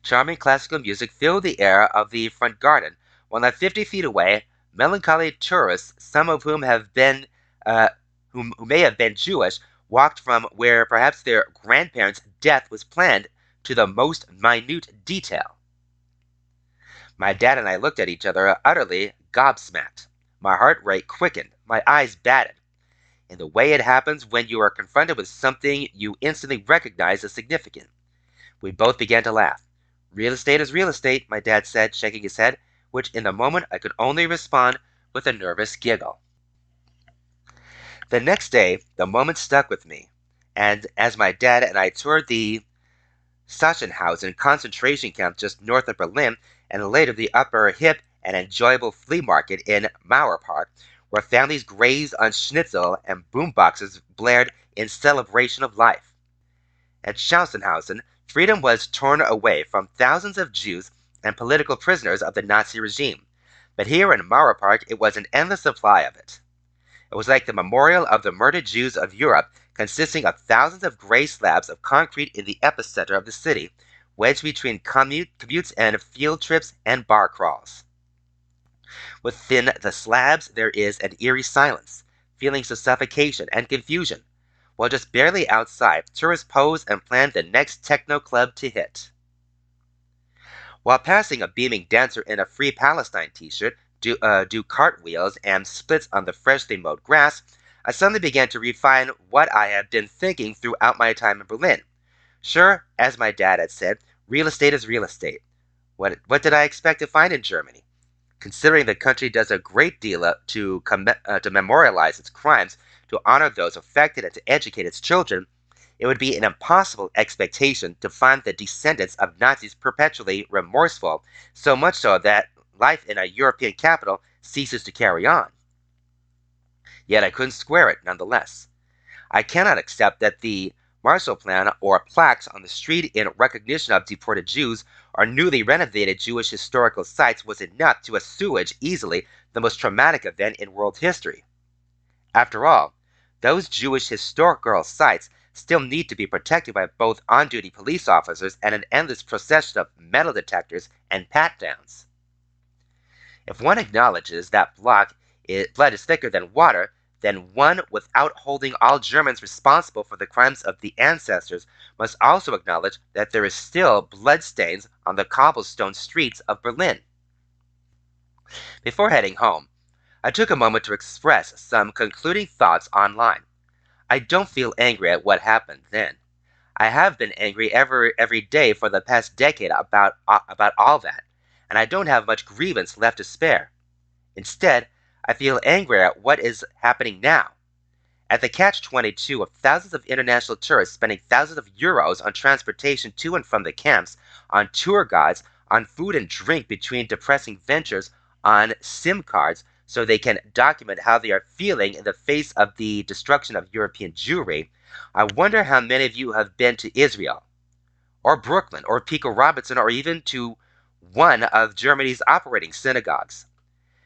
Charming classical music filled the air of the front garden, while not fifty feet away, melancholy tourists, some of whom have been, uh, whom, who may have been Jewish, walked from where perhaps their grandparents' death was planned to the most minute detail. My dad and I looked at each other uh, utterly gobsmacked. My heart rate quickened, my eyes batted. In the way it happens when you are confronted with something you instantly recognize as significant. We both began to laugh. Real estate is real estate, my dad said, shaking his head, which in the moment I could only respond with a nervous giggle. The next day, the moment stuck with me, and as my dad and I toured the Sachsenhausen concentration camp just north of Berlin, and later the upper hip and enjoyable flea market in Mauerpark, where families grazed on schnitzel and boomboxes blared in celebration of life. At Sachsenhausen, Freedom was torn away from thousands of Jews and political prisoners of the Nazi regime, but here in Mauerpark it was an endless supply of it. It was like the memorial of the murdered Jews of Europe, consisting of thousands of gray slabs of concrete in the epicenter of the city, wedged between commute, commutes and field trips and bar crawls. Within the slabs there is an eerie silence, feelings of suffocation and confusion, while just barely outside, tourists pose and plan the next techno club to hit. While passing a beaming dancer in a Free Palestine t shirt do, uh, do cartwheels and splits on the freshly mowed grass, I suddenly began to refine what I had been thinking throughout my time in Berlin. Sure, as my dad had said, real estate is real estate. What, what did I expect to find in Germany? Considering the country does a great deal uh, to, com- uh, to memorialize its crimes, to honor those affected and to educate its children, it would be an impossible expectation to find the descendants of Nazis perpetually remorseful, so much so that life in a European capital ceases to carry on. Yet I couldn't square it nonetheless. I cannot accept that the Marshall Plan or plaques on the street in recognition of deported Jews or newly renovated Jewish historical sites was enough to assuage easily the most traumatic event in world history. After all, those Jewish historical sites still need to be protected by both on duty police officers and an endless procession of metal detectors and pat downs. If one acknowledges that blood is thicker than water, then one, without holding all Germans responsible for the crimes of the ancestors, must also acknowledge that there is still bloodstains on the cobblestone streets of Berlin. Before heading home, I took a moment to express some concluding thoughts online. I don't feel angry at what happened then. I have been angry every every day for the past decade about uh, about all that, and I don't have much grievance left to spare. Instead, I feel angry at what is happening now. At the catch 22 of thousands of international tourists spending thousands of euros on transportation to and from the camps, on tour guides, on food and drink between depressing ventures, on SIM cards so they can document how they are feeling in the face of the destruction of European Jewry, I wonder how many of you have been to Israel, or Brooklyn, or Pico-Robertson, or even to one of Germany's operating synagogues.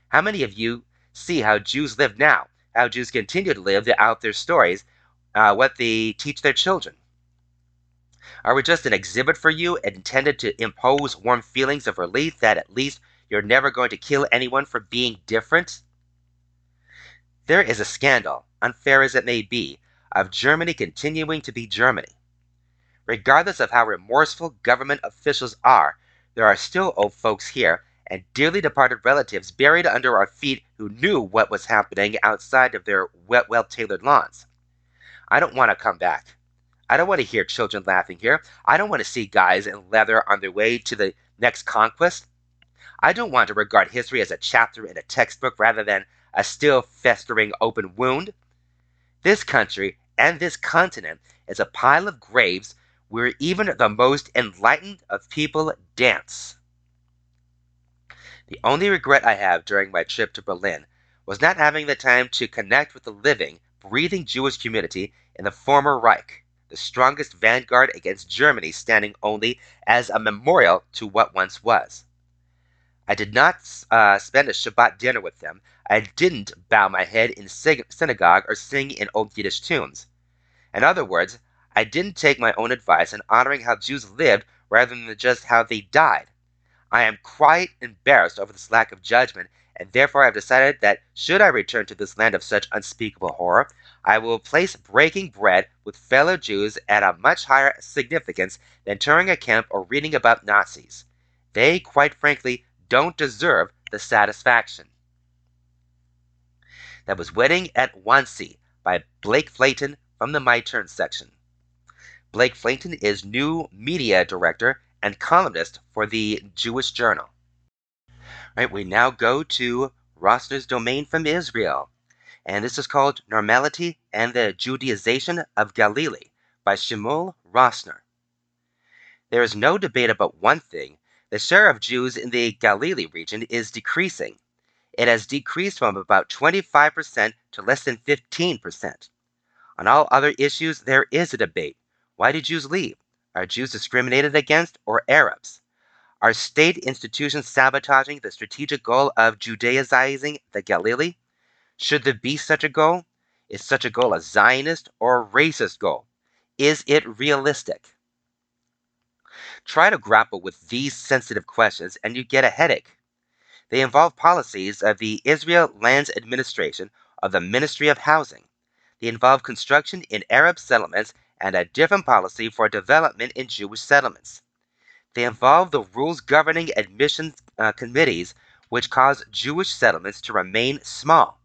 How many of you see how Jews live now, how Jews continue to live out their stories, uh, what they teach their children. Are we just an exhibit for you intended to impose warm feelings of relief that at least you're never going to kill anyone for being different? There is a scandal, unfair as it may be, of Germany continuing to be Germany. Regardless of how remorseful government officials are, there are still old folks here and dearly departed relatives buried under our feet who knew what was happening outside of their well tailored lawns. I don't want to come back. I don't want to hear children laughing here. I don't want to see guys in leather on their way to the next conquest. I don't want to regard history as a chapter in a textbook rather than a still festering open wound. This country and this continent is a pile of graves where even the most enlightened of people dance. The only regret I have during my trip to Berlin was not having the time to connect with the living, breathing Jewish community in the former Reich, the strongest vanguard against Germany standing only as a memorial to what once was. I did not uh, spend a Shabbat dinner with them. I didn't bow my head in synagogue or sing in old Yiddish tunes. In other words, I didn't take my own advice in honoring how Jews lived rather than just how they died. I am quite embarrassed over this lack of judgment, and therefore I have decided that should I return to this land of such unspeakable horror, I will place breaking bread with fellow Jews at a much higher significance than touring a camp or reading about Nazis. They, quite frankly, don't deserve the satisfaction. That was Wedding at Wannsee by Blake Flayton from the My Turn section. Blake Flayton is new media director and columnist for the Jewish Journal. Right, we now go to Rosner's domain from Israel, and this is called Normality and the Judaization of Galilee by Shmuel Rosner. There is no debate about one thing the share of Jews in the Galilee region is decreasing. It has decreased from about 25% to less than 15%. On all other issues, there is a debate. Why do Jews leave? Are Jews discriminated against or Arabs? Are state institutions sabotaging the strategic goal of Judaizing the Galilee? Should there be such a goal? Is such a goal a Zionist or a racist goal? Is it realistic? Try to grapple with these sensitive questions and you get a headache. They involve policies of the Israel Lands Administration of the Ministry of Housing. They involve construction in Arab settlements and a different policy for development in Jewish settlements. They involve the rules governing admission uh, committees, which cause Jewish settlements to remain small.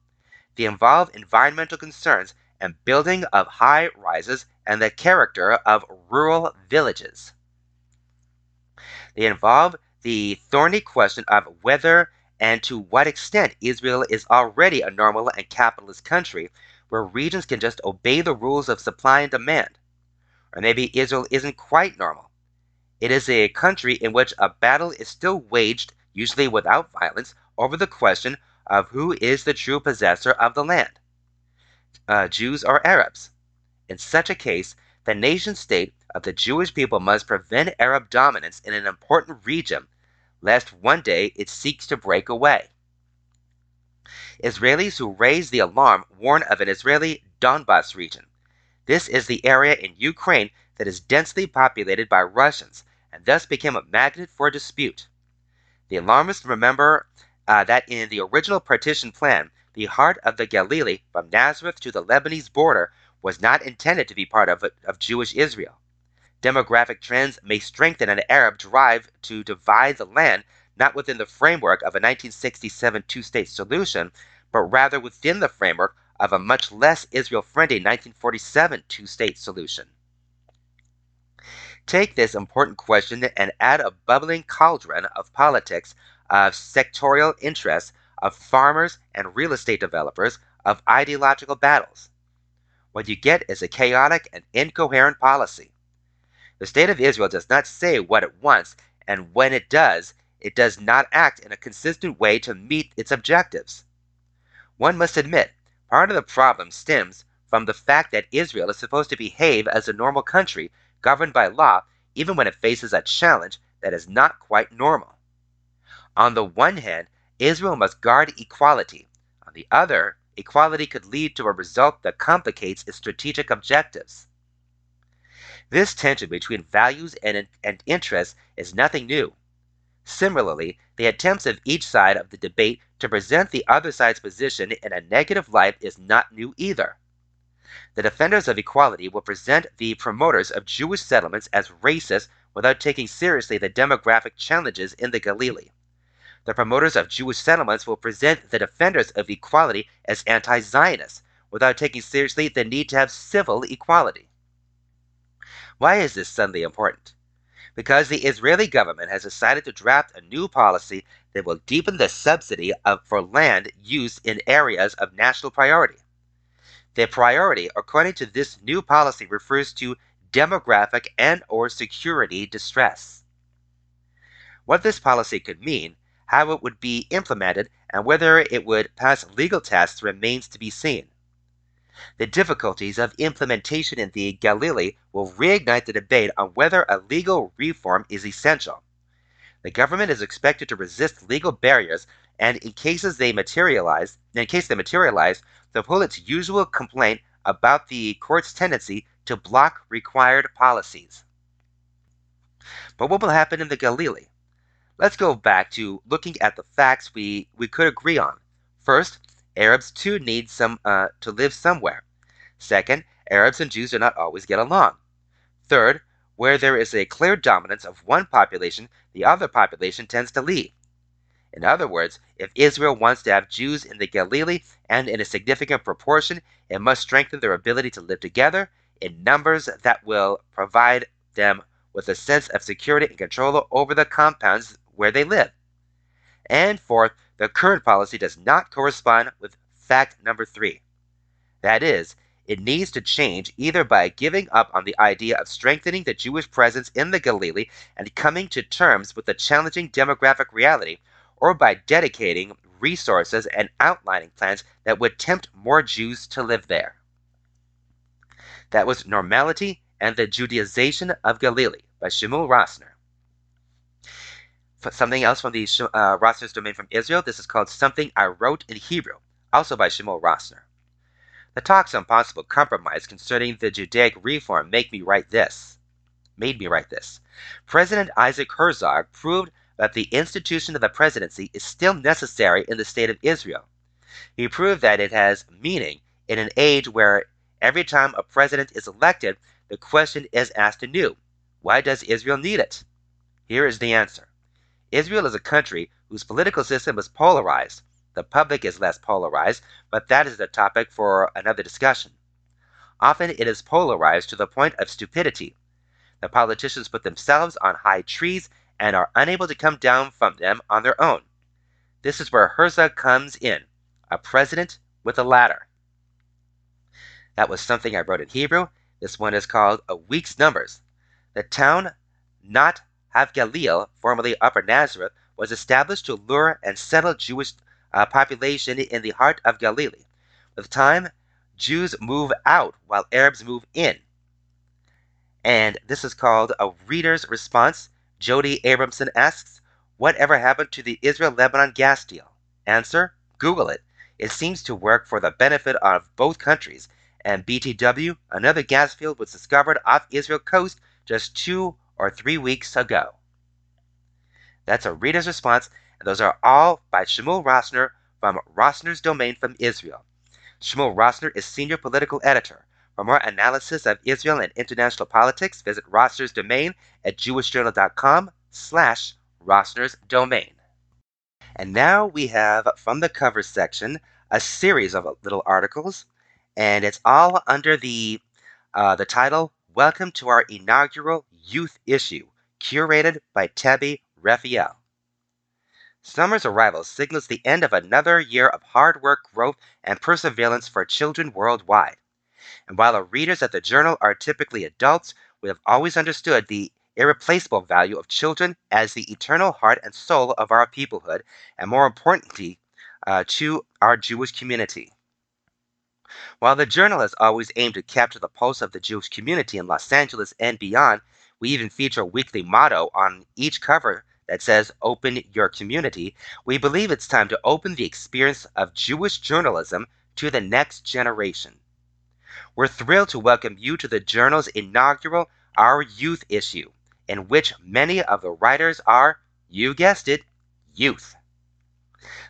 They involve environmental concerns and building of high rises and the character of rural villages. They involve the thorny question of whether and to what extent Israel is already a normal and capitalist country where regions can just obey the rules of supply and demand. Or maybe Israel isn't quite normal. It is a country in which a battle is still waged, usually without violence, over the question of who is the true possessor of the land uh, Jews or Arabs. In such a case, the nation state of the Jewish people must prevent Arab dominance in an important region, lest one day it seeks to break away. Israelis who raise the alarm warn of an Israeli Donbas region. This is the area in Ukraine that is densely populated by Russians and thus became a magnet for dispute. The alarmists remember uh, that in the original partition plan, the heart of the Galilee from Nazareth to the Lebanese border was not intended to be part of, of Jewish Israel. Demographic trends may strengthen an Arab drive to divide the land not within the framework of a 1967 two state solution, but rather within the framework of a much less Israel friendly 1947 two state solution. Take this important question and add a bubbling cauldron of politics, of sectorial interests, of farmers and real estate developers, of ideological battles. What you get is a chaotic and incoherent policy. The State of Israel does not say what it wants, and when it does, it does not act in a consistent way to meet its objectives. One must admit, part of the problem stems from the fact that Israel is supposed to behave as a normal country governed by law even when it faces a challenge that is not quite normal. On the one hand, Israel must guard equality. On the other, equality could lead to a result that complicates its strategic objectives. This tension between values and, and interests is nothing new. Similarly, the attempts of each side of the debate to present the other side's position in a negative light is not new either. The defenders of equality will present the promoters of Jewish settlements as racist without taking seriously the demographic challenges in the Galilee. The promoters of Jewish settlements will present the defenders of equality as anti Zionists without taking seriously the need to have civil equality. Why is this suddenly important? Because the Israeli government has decided to draft a new policy that will deepen the subsidy of, for land use in areas of national priority. The priority, according to this new policy, refers to demographic and or security distress. What this policy could mean how it would be implemented, and whether it would pass legal tests remains to be seen. The difficulties of implementation in the Galilee will reignite the debate on whether a legal reform is essential. The government is expected to resist legal barriers, and in cases they materialize, in case they materialize, to pull usual complaint about the court's tendency to block required policies. But what will happen in the Galilee? Let's go back to looking at the facts we, we could agree on. First, Arabs too need some uh, to live somewhere. Second, Arabs and Jews do not always get along. Third, where there is a clear dominance of one population, the other population tends to leave. In other words, if Israel wants to have Jews in the Galilee and in a significant proportion, it must strengthen their ability to live together in numbers that will provide them with a sense of security and control over the compounds where they live. And fourth, the current policy does not correspond with fact number three. That is, it needs to change either by giving up on the idea of strengthening the Jewish presence in the Galilee and coming to terms with the challenging demographic reality, or by dedicating resources and outlining plans that would tempt more Jews to live there. That was Normality and the Judaization of Galilee by Shmuel Rosner something else from the uh, Rosner's domain from Israel. This is called Something I Wrote in Hebrew, also by Shmuel Rosner. The talks on possible compromise concerning the Judaic reform make me write this. Made me write this. President Isaac Herzog proved that the institution of the presidency is still necessary in the state of Israel. He proved that it has meaning in an age where every time a president is elected, the question is asked anew why does Israel need it? Here is the answer Israel is a country whose political system is polarized. The public is less polarized, but that is a topic for another discussion. Often it is polarized to the point of stupidity. The politicians put themselves on high trees and are unable to come down from them on their own. This is where Herzog comes in, a president with a ladder. That was something I wrote in Hebrew. This one is called A Week's Numbers. The town Nof HaGalil, formerly Upper Nazareth, was established to lure and settle Jewish uh, population in the heart of Galilee. With time, Jews move out while Arabs move in. And this is called A Reader's Response. Jody Abramson asks, Whatever happened to the Israel Lebanon gas deal? Answer Google it. It seems to work for the benefit of both countries. And BTW, another gas field was discovered off Israel coast just two or three weeks ago. That's a reader's response, and those are all by Shmuel Rosner from Rosner's Domain from Israel. Shmuel Rosner is senior political editor. For more analysis of Israel and international politics, visit Rosner's Domain at jewishjournal.com slash Rosner's Domain. And now we have from the cover section a series of little articles, and it's all under the uh, the title "Welcome to our inaugural youth issue," curated by Tabby Refael. Summer's arrival signals the end of another year of hard work, growth, and perseverance for children worldwide. And while our readers at the journal are typically adults, we have always understood the irreplaceable value of children as the eternal heart and soul of our peoplehood, and more importantly, uh, to our Jewish community. While the journal has always aimed to capture the pulse of the Jewish community in Los Angeles and beyond, we even feature a weekly motto on each cover that says Open Your Community. We believe it's time to open the experience of Jewish journalism to the next generation. We're thrilled to welcome you to the journal's inaugural Our Youth issue in which many of the writers are, you guessed it, youth.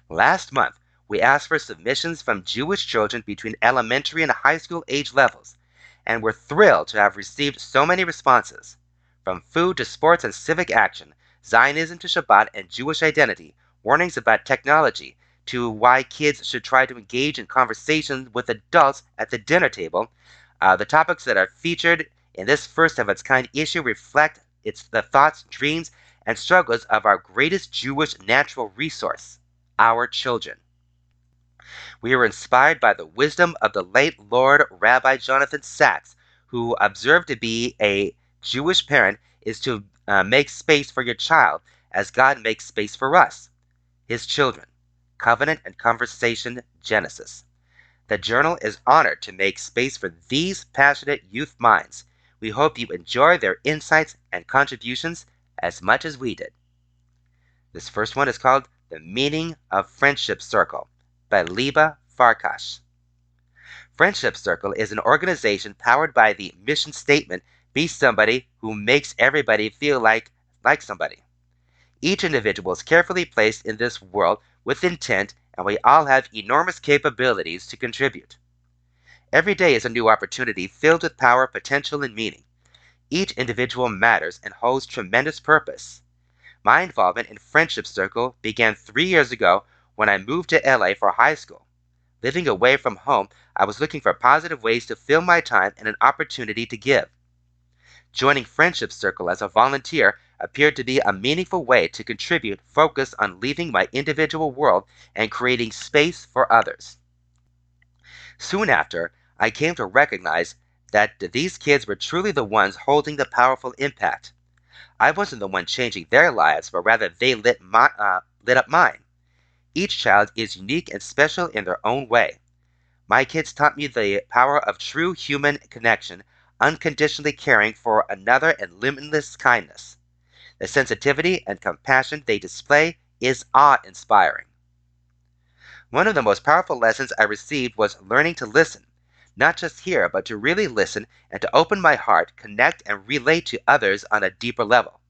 Last month, we asked for submissions from Jewish children between elementary and high school age levels, and we're thrilled to have received so many responses. From food to sports and civic action, Zionism to Shabbat and Jewish identity, warnings about technology, to why kids should try to engage in conversations with adults at the dinner table, uh, the topics that are featured in this first of its kind issue reflect it's the thoughts, dreams, and struggles of our greatest Jewish natural resource, our children. We are inspired by the wisdom of the late Lord Rabbi Jonathan Sacks, who observed to be a Jewish parent is to uh, make space for your child as God makes space for us, his children. Covenant and Conversation Genesis. The journal is honored to make space for these passionate youth minds we hope you enjoy their insights and contributions as much as we did. This first one is called The Meaning of Friendship Circle by Liba Farkash. Friendship Circle is an organization powered by the mission statement Be somebody who makes everybody feel like, like somebody. Each individual is carefully placed in this world with intent, and we all have enormous capabilities to contribute. Every day is a new opportunity filled with power, potential, and meaning. Each individual matters and holds tremendous purpose. My involvement in Friendship Circle began three years ago when I moved to LA for high school. Living away from home, I was looking for positive ways to fill my time and an opportunity to give. Joining Friendship Circle as a volunteer appeared to be a meaningful way to contribute focused on leaving my individual world and creating space for others. Soon after, I came to recognize that these kids were truly the ones holding the powerful impact. I wasn't the one changing their lives, but rather they lit, my, uh, lit up mine. Each child is unique and special in their own way. My kids taught me the power of true human connection, unconditionally caring for another and limitless kindness. The sensitivity and compassion they display is awe inspiring. One of the most powerful lessons I received was learning to listen not just hear, but to really listen and to open my heart, connect, and relate to others on a deeper level.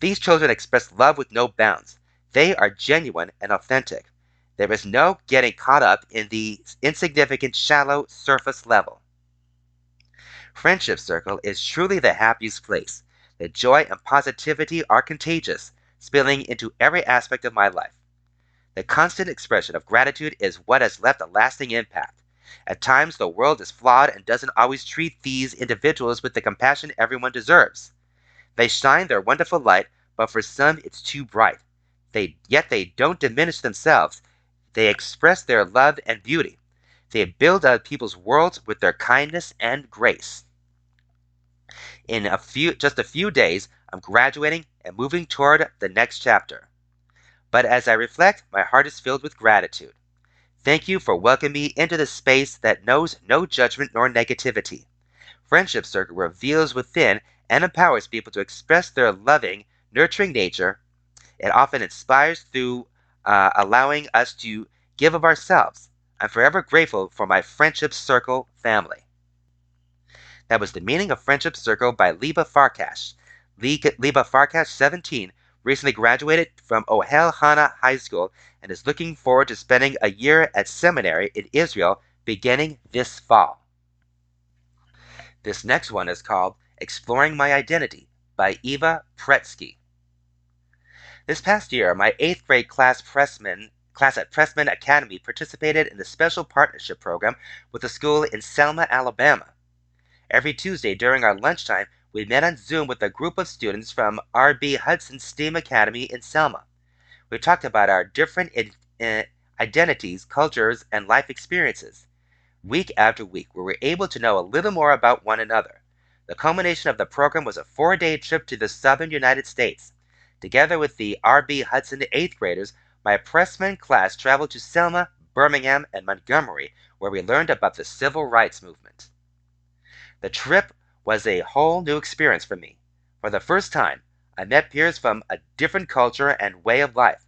These children express love with no bounds. They are genuine and authentic. There is no getting caught up in the insignificant, shallow, surface level. Friendship Circle is truly the happiest place. The joy and positivity are contagious, spilling into every aspect of my life. The constant expression of gratitude is what has left a lasting impact. At times, the world is flawed and doesn't always treat these individuals with the compassion everyone deserves. They shine their wonderful light, but for some it's too bright. They, yet they don't diminish themselves. They express their love and beauty. They build up people's worlds with their kindness and grace. In a few, just a few days, I'm graduating and moving toward the next chapter. But as I reflect, my heart is filled with gratitude. Thank you for welcoming me into the space that knows no judgment nor negativity. Friendship Circle reveals within and empowers people to express their loving, nurturing nature. It often inspires through uh, allowing us to give of ourselves. I'm forever grateful for my Friendship Circle family. That was The Meaning of Friendship Circle by Liba Farkash. Liba Farkash, 17, recently graduated from Ohel Chana High School and is looking forward to spending a year at seminary in Israel beginning this fall. This next one is called Exploring My Identity by Eva Pretsky. This past year, my eighth grade class class at Pressman Academy participated in the special partnership program with a school in Selma, Alabama. Every Tuesday during our lunchtime, we met on Zoom with a group of students from R.B. Hudson STEAM Academy in Selma. We talked about our different identities, cultures, and life experiences. Week after week, we were able to know a little more about one another. The culmination of the program was a four day trip to the southern United States. Together with the R.B. Hudson eighth graders, my Pressman class traveled to Selma, Birmingham, and Montgomery, where we learned about the civil rights movement. The trip was a whole new experience for me. For the first time, I met peers from a different culture and way of life.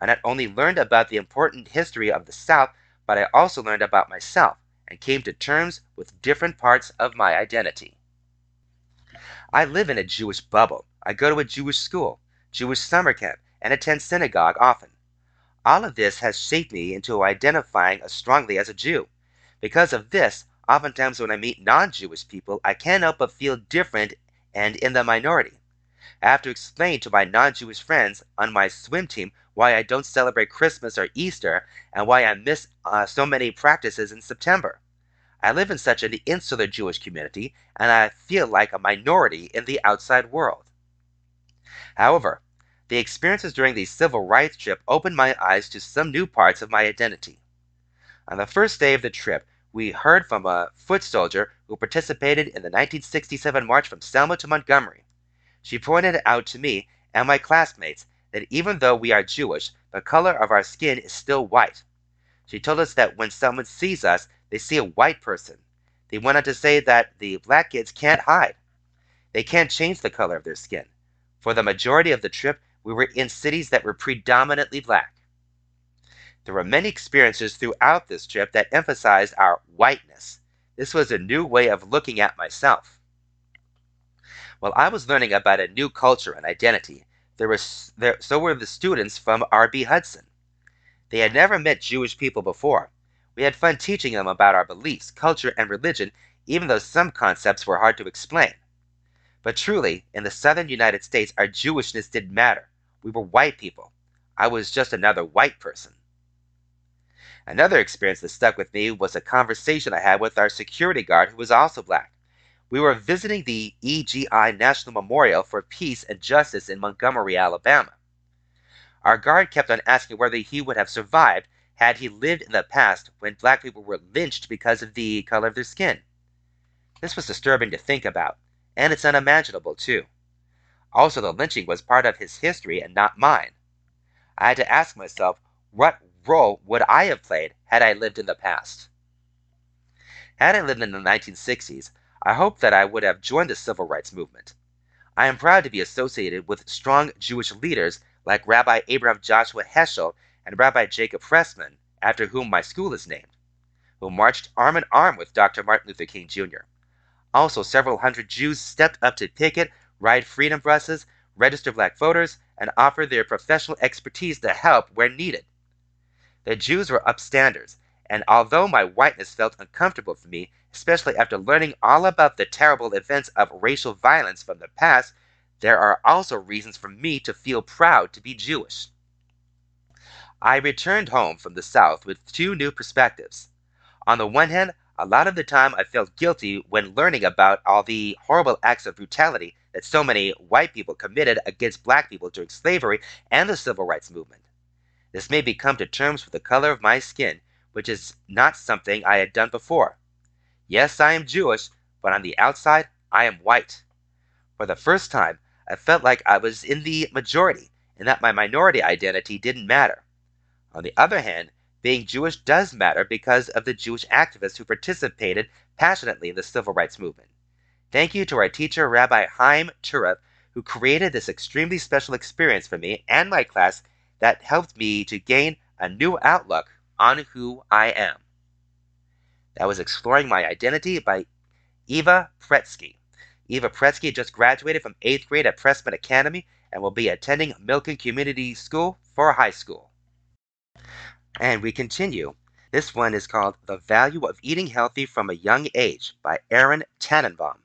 I not only learned about the important history of the South, but I also learned about myself and came to terms with different parts of my identity. I live in a Jewish bubble. I go to a Jewish school, Jewish summer camp, and attend synagogue often. All of this has shaped me into identifying as strongly as a Jew. Because of this, oftentimes when I meet non Jewish people, I can't help but feel different and in the minority. I have to explain to my non Jewish friends on my swim team why I don't celebrate Christmas or Easter and why I miss uh, so many practices in September. I live in such an insular Jewish community, and I feel like a minority in the outside world. However, the experiences during the civil rights trip opened my eyes to some new parts of my identity. On the first day of the trip, we heard from a foot soldier who participated in the 1967 march from Selma to Montgomery. She pointed out to me and my classmates that even though we are Jewish, the color of our skin is still white. She told us that when someone sees us, they see a white person. They went on to say that the black kids can't hide. They can't change the color of their skin. For the majority of the trip, we were in cities that were predominantly black. There were many experiences throughout this trip that emphasized our whiteness. This was a new way of looking at myself. While I was learning about a new culture and identity, there was there, so were the students from R.B. Hudson. They had never met Jewish people before. We had fun teaching them about our beliefs, culture, and religion, even though some concepts were hard to explain. But truly, in the southern United States, our Jewishness didn't matter. We were white people. I was just another white person. Another experience that stuck with me was a conversation I had with our security guard who was also black. We were visiting the EJI National Memorial for Peace and Justice in Montgomery, Alabama. Our guard kept on asking whether he would have survived had he lived in the past when black people were lynched because of the color of their skin. This was disturbing to think about, and it's unimaginable, too. Also, the lynching was part of his history and not mine. I had to ask myself, what role would I have played had I lived in the past? Had I lived in the 1960s, I hope that I would have joined the civil rights movement. I am proud to be associated with strong Jewish leaders like Rabbi Abraham Joshua Heschel and Rabbi Jacob Pressman, after whom my school is named, who marched arm in arm with Dr. Martin Luther King Jr. Also, several hundred Jews stepped up to picket, ride freedom buses, register black voters, and offer their professional expertise to help where needed. The Jews were upstanders, and although my whiteness felt uncomfortable for me, especially after learning all about the terrible events of racial violence from the past, there are also reasons for me to feel proud to be Jewish. I returned home from the South with two new perspectives. On the one hand, a lot of the time I felt guilty when learning about all the horrible acts of brutality that so many white people committed against black people during slavery and the civil rights movement. This made me come to terms with the color of my skin, which is not something I had done before. Yes, I am Jewish, but on the outside, I am white. For the first time, I felt like I was in the majority and that my minority identity didn't matter. On the other hand, being Jewish does matter because of the Jewish activists who participated passionately in the civil rights movement. Thank you to our teacher, Rabbi Haim Turov, who created this extremely special experience for me and my class that helped me to gain a new outlook on who I am. That was Exploring My Identity by Eva Pretsky. Eva Pretsky just graduated from 8th grade at Pressman Academy and will be attending Milken Community School for high school. And we continue. This one is called The Value of Eating Healthy from a Young Age by Aaron Tannenbaum.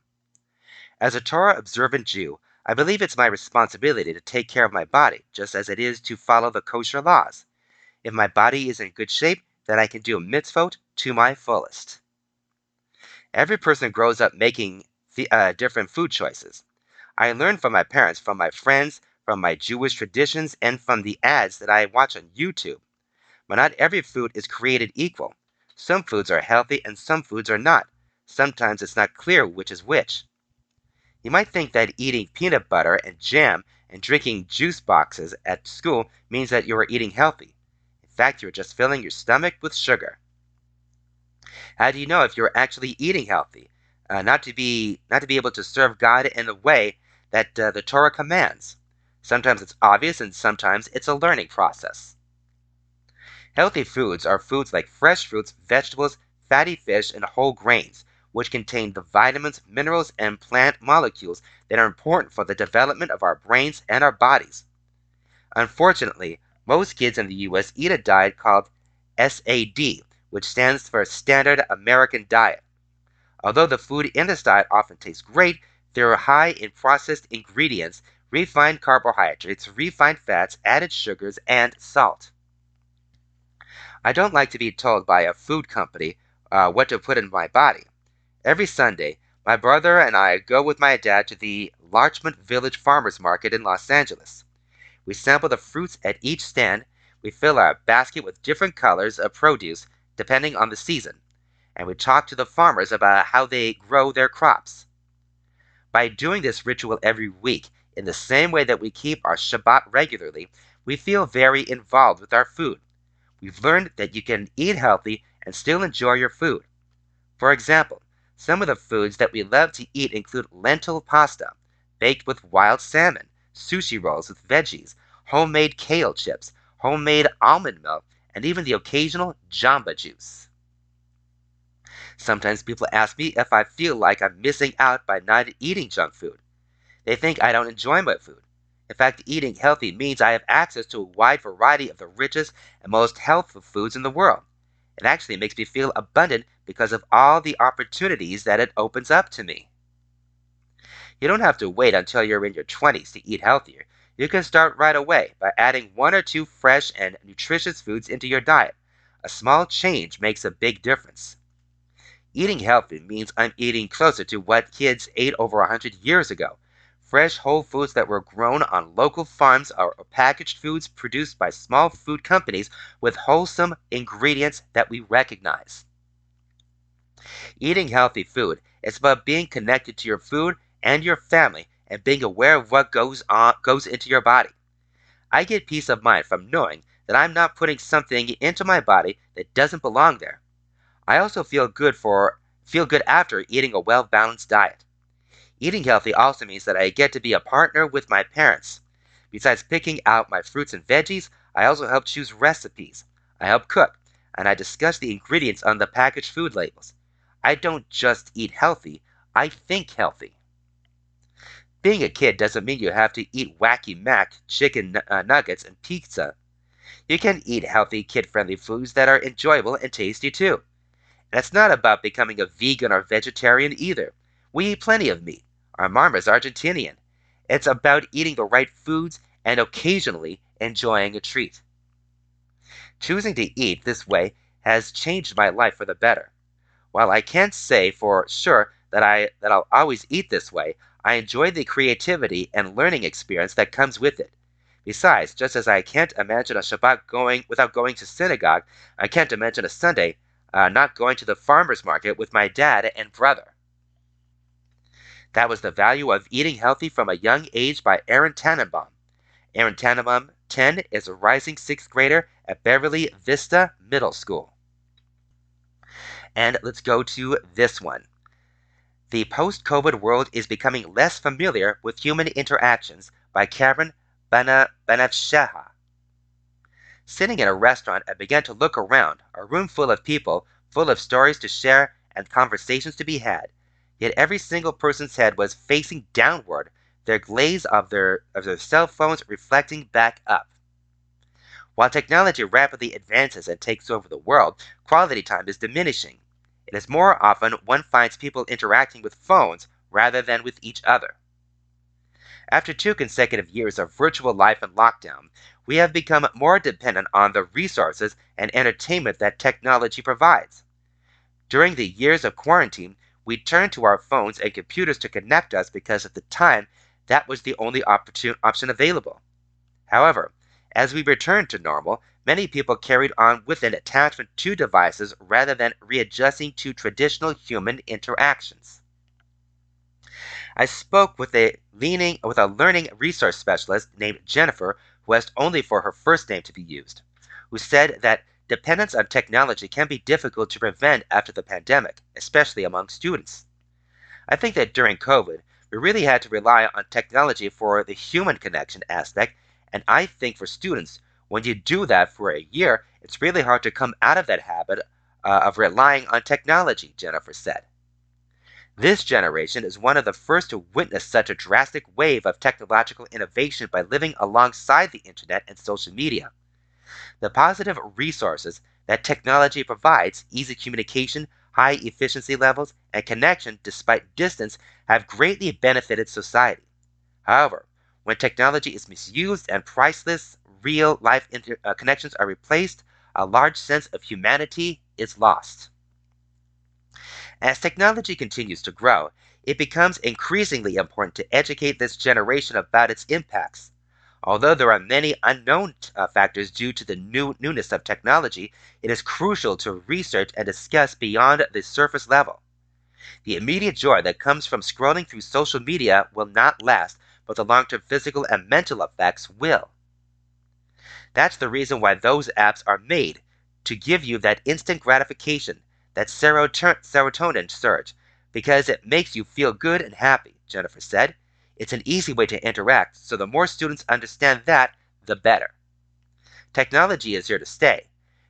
As a Torah observant Jew, I believe it's my responsibility to take care of my body, just as it is to follow the kosher laws. If my body is in good shape, then I can do a mitzvot to my fullest. Every person grows up making uh, different food choices. I learned from my parents, from my friends, from my Jewish traditions, and from the ads that I watch on YouTube. But not every food is created equal. Some foods are healthy and some foods are not. Sometimes it's not clear which is which. You might think that eating peanut butter and jam and drinking juice boxes at school means that you are eating healthy. In fact, you're just filling your stomach with sugar. How do you know if you're actually eating healthy? Uh, not to be not to be able to serve God in the way that uh, the Torah commands. Sometimes it's obvious, and sometimes it's a learning process. Healthy foods are foods like fresh fruits, vegetables, fatty fish, and whole grains, which contain the vitamins, minerals, and plant molecules that are important for the development of our brains and our bodies. Unfortunately, most kids in the US eat a diet called SAD, which stands for Standard American Diet. Although the food in this diet often tastes great, they are high in processed ingredients, refined carbohydrates, refined fats, added sugars, and salt. I don't like to be told by a food company uh, what to put in my body. Every Sunday, my brother and I go with my dad to the Larchmont Village Farmers Market in Los Angeles. We sample the fruits at each stand, we fill our basket with different colors of produce depending on the season, and we talk to the farmers about how they grow their crops. By doing this ritual every week, in the same way that we keep our Shabbat regularly, we feel very involved with our food. We've learned that you can eat healthy and still enjoy your food. For example, some of the foods that we love to eat include lentil pasta, baked with wild salmon, sushi rolls with veggies, homemade kale chips, homemade almond milk, and even the occasional jamba juice. Sometimes people ask me if I feel like I'm missing out by not eating junk food. They think I don't enjoy my food. In fact, eating healthy means I have access to a wide variety of the richest and most healthful foods in the world. It actually makes me feel abundant because of all the opportunities that it opens up to me. You don't have to wait until you're in your 20s to eat healthier. You can start right away by adding one or two fresh and nutritious foods into your diet. A small change makes a big difference. Eating healthy means I'm eating closer to what kids ate over a 100 years ago. Fresh whole foods that were grown on local farms are packaged foods produced by small food companies with wholesome ingredients that we recognize. Eating healthy food is about being connected to your food and your family and being aware of what goes on goes into your body. I get peace of mind from knowing that I'm not putting something into my body that doesn't belong there. I also feel good for feel good after eating a well-balanced diet. Eating healthy also means that I get to be a partner with my parents. Besides picking out my fruits and veggies, I also help choose recipes. I help cook, and I discuss the ingredients on the packaged food labels. I don't just eat healthy, I think healthy. Being a kid doesn't mean you have to eat wacky mac, chicken uh, nuggets, and pizza. You can eat healthy, kid friendly foods that are enjoyable and tasty too. And it's not about becoming a vegan or vegetarian either. We eat plenty of meat. Our mom is Argentinian. It's about eating the right foods and occasionally enjoying a treat. Choosing to eat this way has changed my life for the better. While I can't say for sure that I that I'll always eat this way, I enjoy the creativity and learning experience that comes with it. Besides, just as I can't imagine a Shabbat going without going to synagogue, I can't imagine a Sunday uh, not going to the farmer's market with my dad and brother. That was The Value of Eating Healthy from a Young Age by Aaron Tannenbaum. Aaron Tannenbaum, 10, is a rising sixth grader at Beverly Vista Middle School. And let's go to this one. The Post COVID World is Becoming Less Familiar with Human Interactions by Cameron Banavsheha. Sitting in a restaurant, I began to look around, a room full of people, full of stories to share and conversations to be had. Yet every single person's head was facing downward, their glaze of their, of their cell phones reflecting back up. While technology rapidly advances and takes over the world, quality time is diminishing. It is more often one finds people interacting with phones rather than with each other. After two consecutive years of virtual life and lockdown, we have become more dependent on the resources and entertainment that technology provides. During the years of quarantine, we turned to our phones and computers to connect us because at the time that was the only option available. However, as we returned to normal, many people carried on with an attachment to devices rather than readjusting to traditional human interactions. I spoke with a leaning with a learning resource specialist named Jennifer, who asked only for her first name to be used, who said that dependence on technology can be difficult to prevent after the pandemic, especially among students. I think that during COVID, we really had to rely on technology for the human connection aspect, and I think for students, when you do that for a year, it's really hard to come out of that habit uh, of relying on technology, Jennifer said. This generation is one of the first to witness such a drastic wave of technological innovation by living alongside the internet and social media. The positive resources that technology provides, easy communication, high efficiency levels, and connection despite distance, have greatly benefited society. However, when technology is misused and priceless real life inter- uh, connections are replaced, a large sense of humanity is lost. As technology continues to grow, it becomes increasingly important to educate this generation about its impacts. Although there are many unknown uh, factors due to the new newness of technology, it is crucial to research and discuss beyond the surface level. The immediate joy that comes from scrolling through social media will not last, but the long term physical and mental effects will. That's the reason why those apps are made to give you that instant gratification, that serotonin surge, because it makes you feel good and happy, Jennifer said. It's an easy way to interact, so the more students understand that, the better. Technology is here to stay.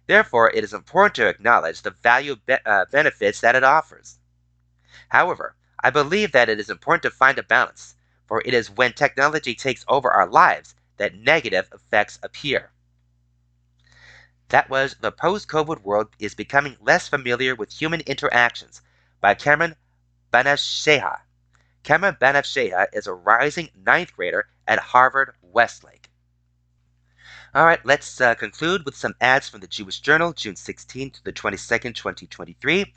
Therefore, it is important to acknowledge the value be- uh, benefits that it offers. However, I believe that it is important to find a balance, for it is when technology takes over our lives that negative effects appear. That was The Post COVID World is Becoming Less Familiar with Human Interactions by Cameron Banavsheha. Cameron Banavsheha is a rising ninth grader at Harvard Westlake. All right, let's uh, conclude with some ads from the Jewish Journal, June 16th to the 22nd, 2023.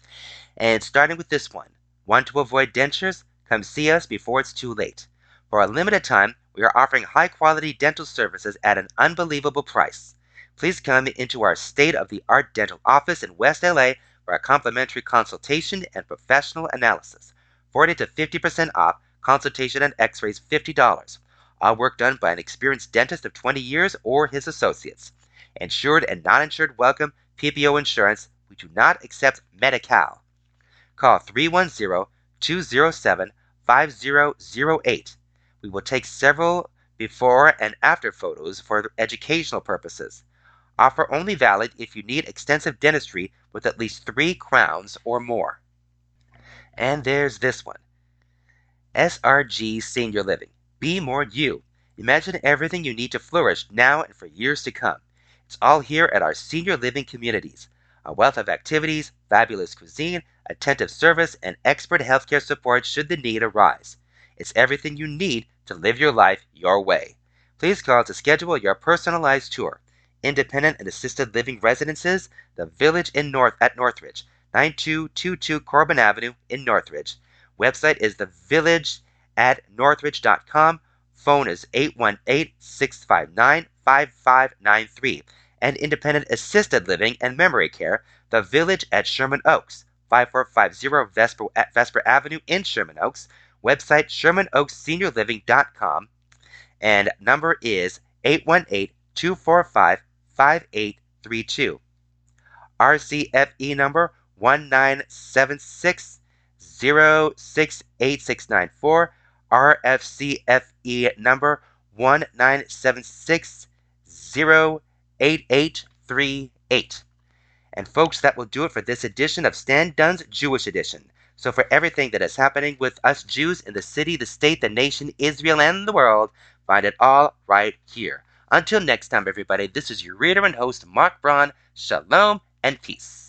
And starting with this one Want to avoid dentures? Come see us before it's too late. For a limited time, we are offering high quality dental services at an unbelievable price. Please come into our state of the art dental office in West LA for a complimentary consultation and professional analysis. 40 to 50% off, consultation and x rays $50. All work done by an experienced dentist of 20 years or his associates. Insured and non insured welcome PPO insurance. We do not accept Medi Cal. Call 310 207 5008. We will take several before and after photos for educational purposes. Offer only valid if you need extensive dentistry with at least three crowns or more. And there's this one SRG Senior Living. Be more you. Imagine everything you need to flourish now and for years to come. It's all here at our senior living communities. A wealth of activities, fabulous cuisine, attentive service, and expert healthcare support should the need arise. It's everything you need to live your life your way. Please call to schedule your personalized tour. Independent and assisted living residences, The Village in North at Northridge, 9222 Corbin Avenue in Northridge. Website is the village at northridge.com. Phone is 818-659-5593. And independent assisted living and memory care, The Village at Sherman Oaks, 5450 Vesper, Vesper Avenue in Sherman Oaks website shermanoakseniorliving.com and number is 818-245-5832. RCFE number 1976 068694 RFCFE number 1976 And folks, that will do it for this edition of Stan Dunn's Jewish Edition. So for everything that is happening with us Jews in the city, the state, the nation, Israel, and the world, find it all right here. Until next time, everybody, this is your reader and host, Mark Braun. Shalom and peace.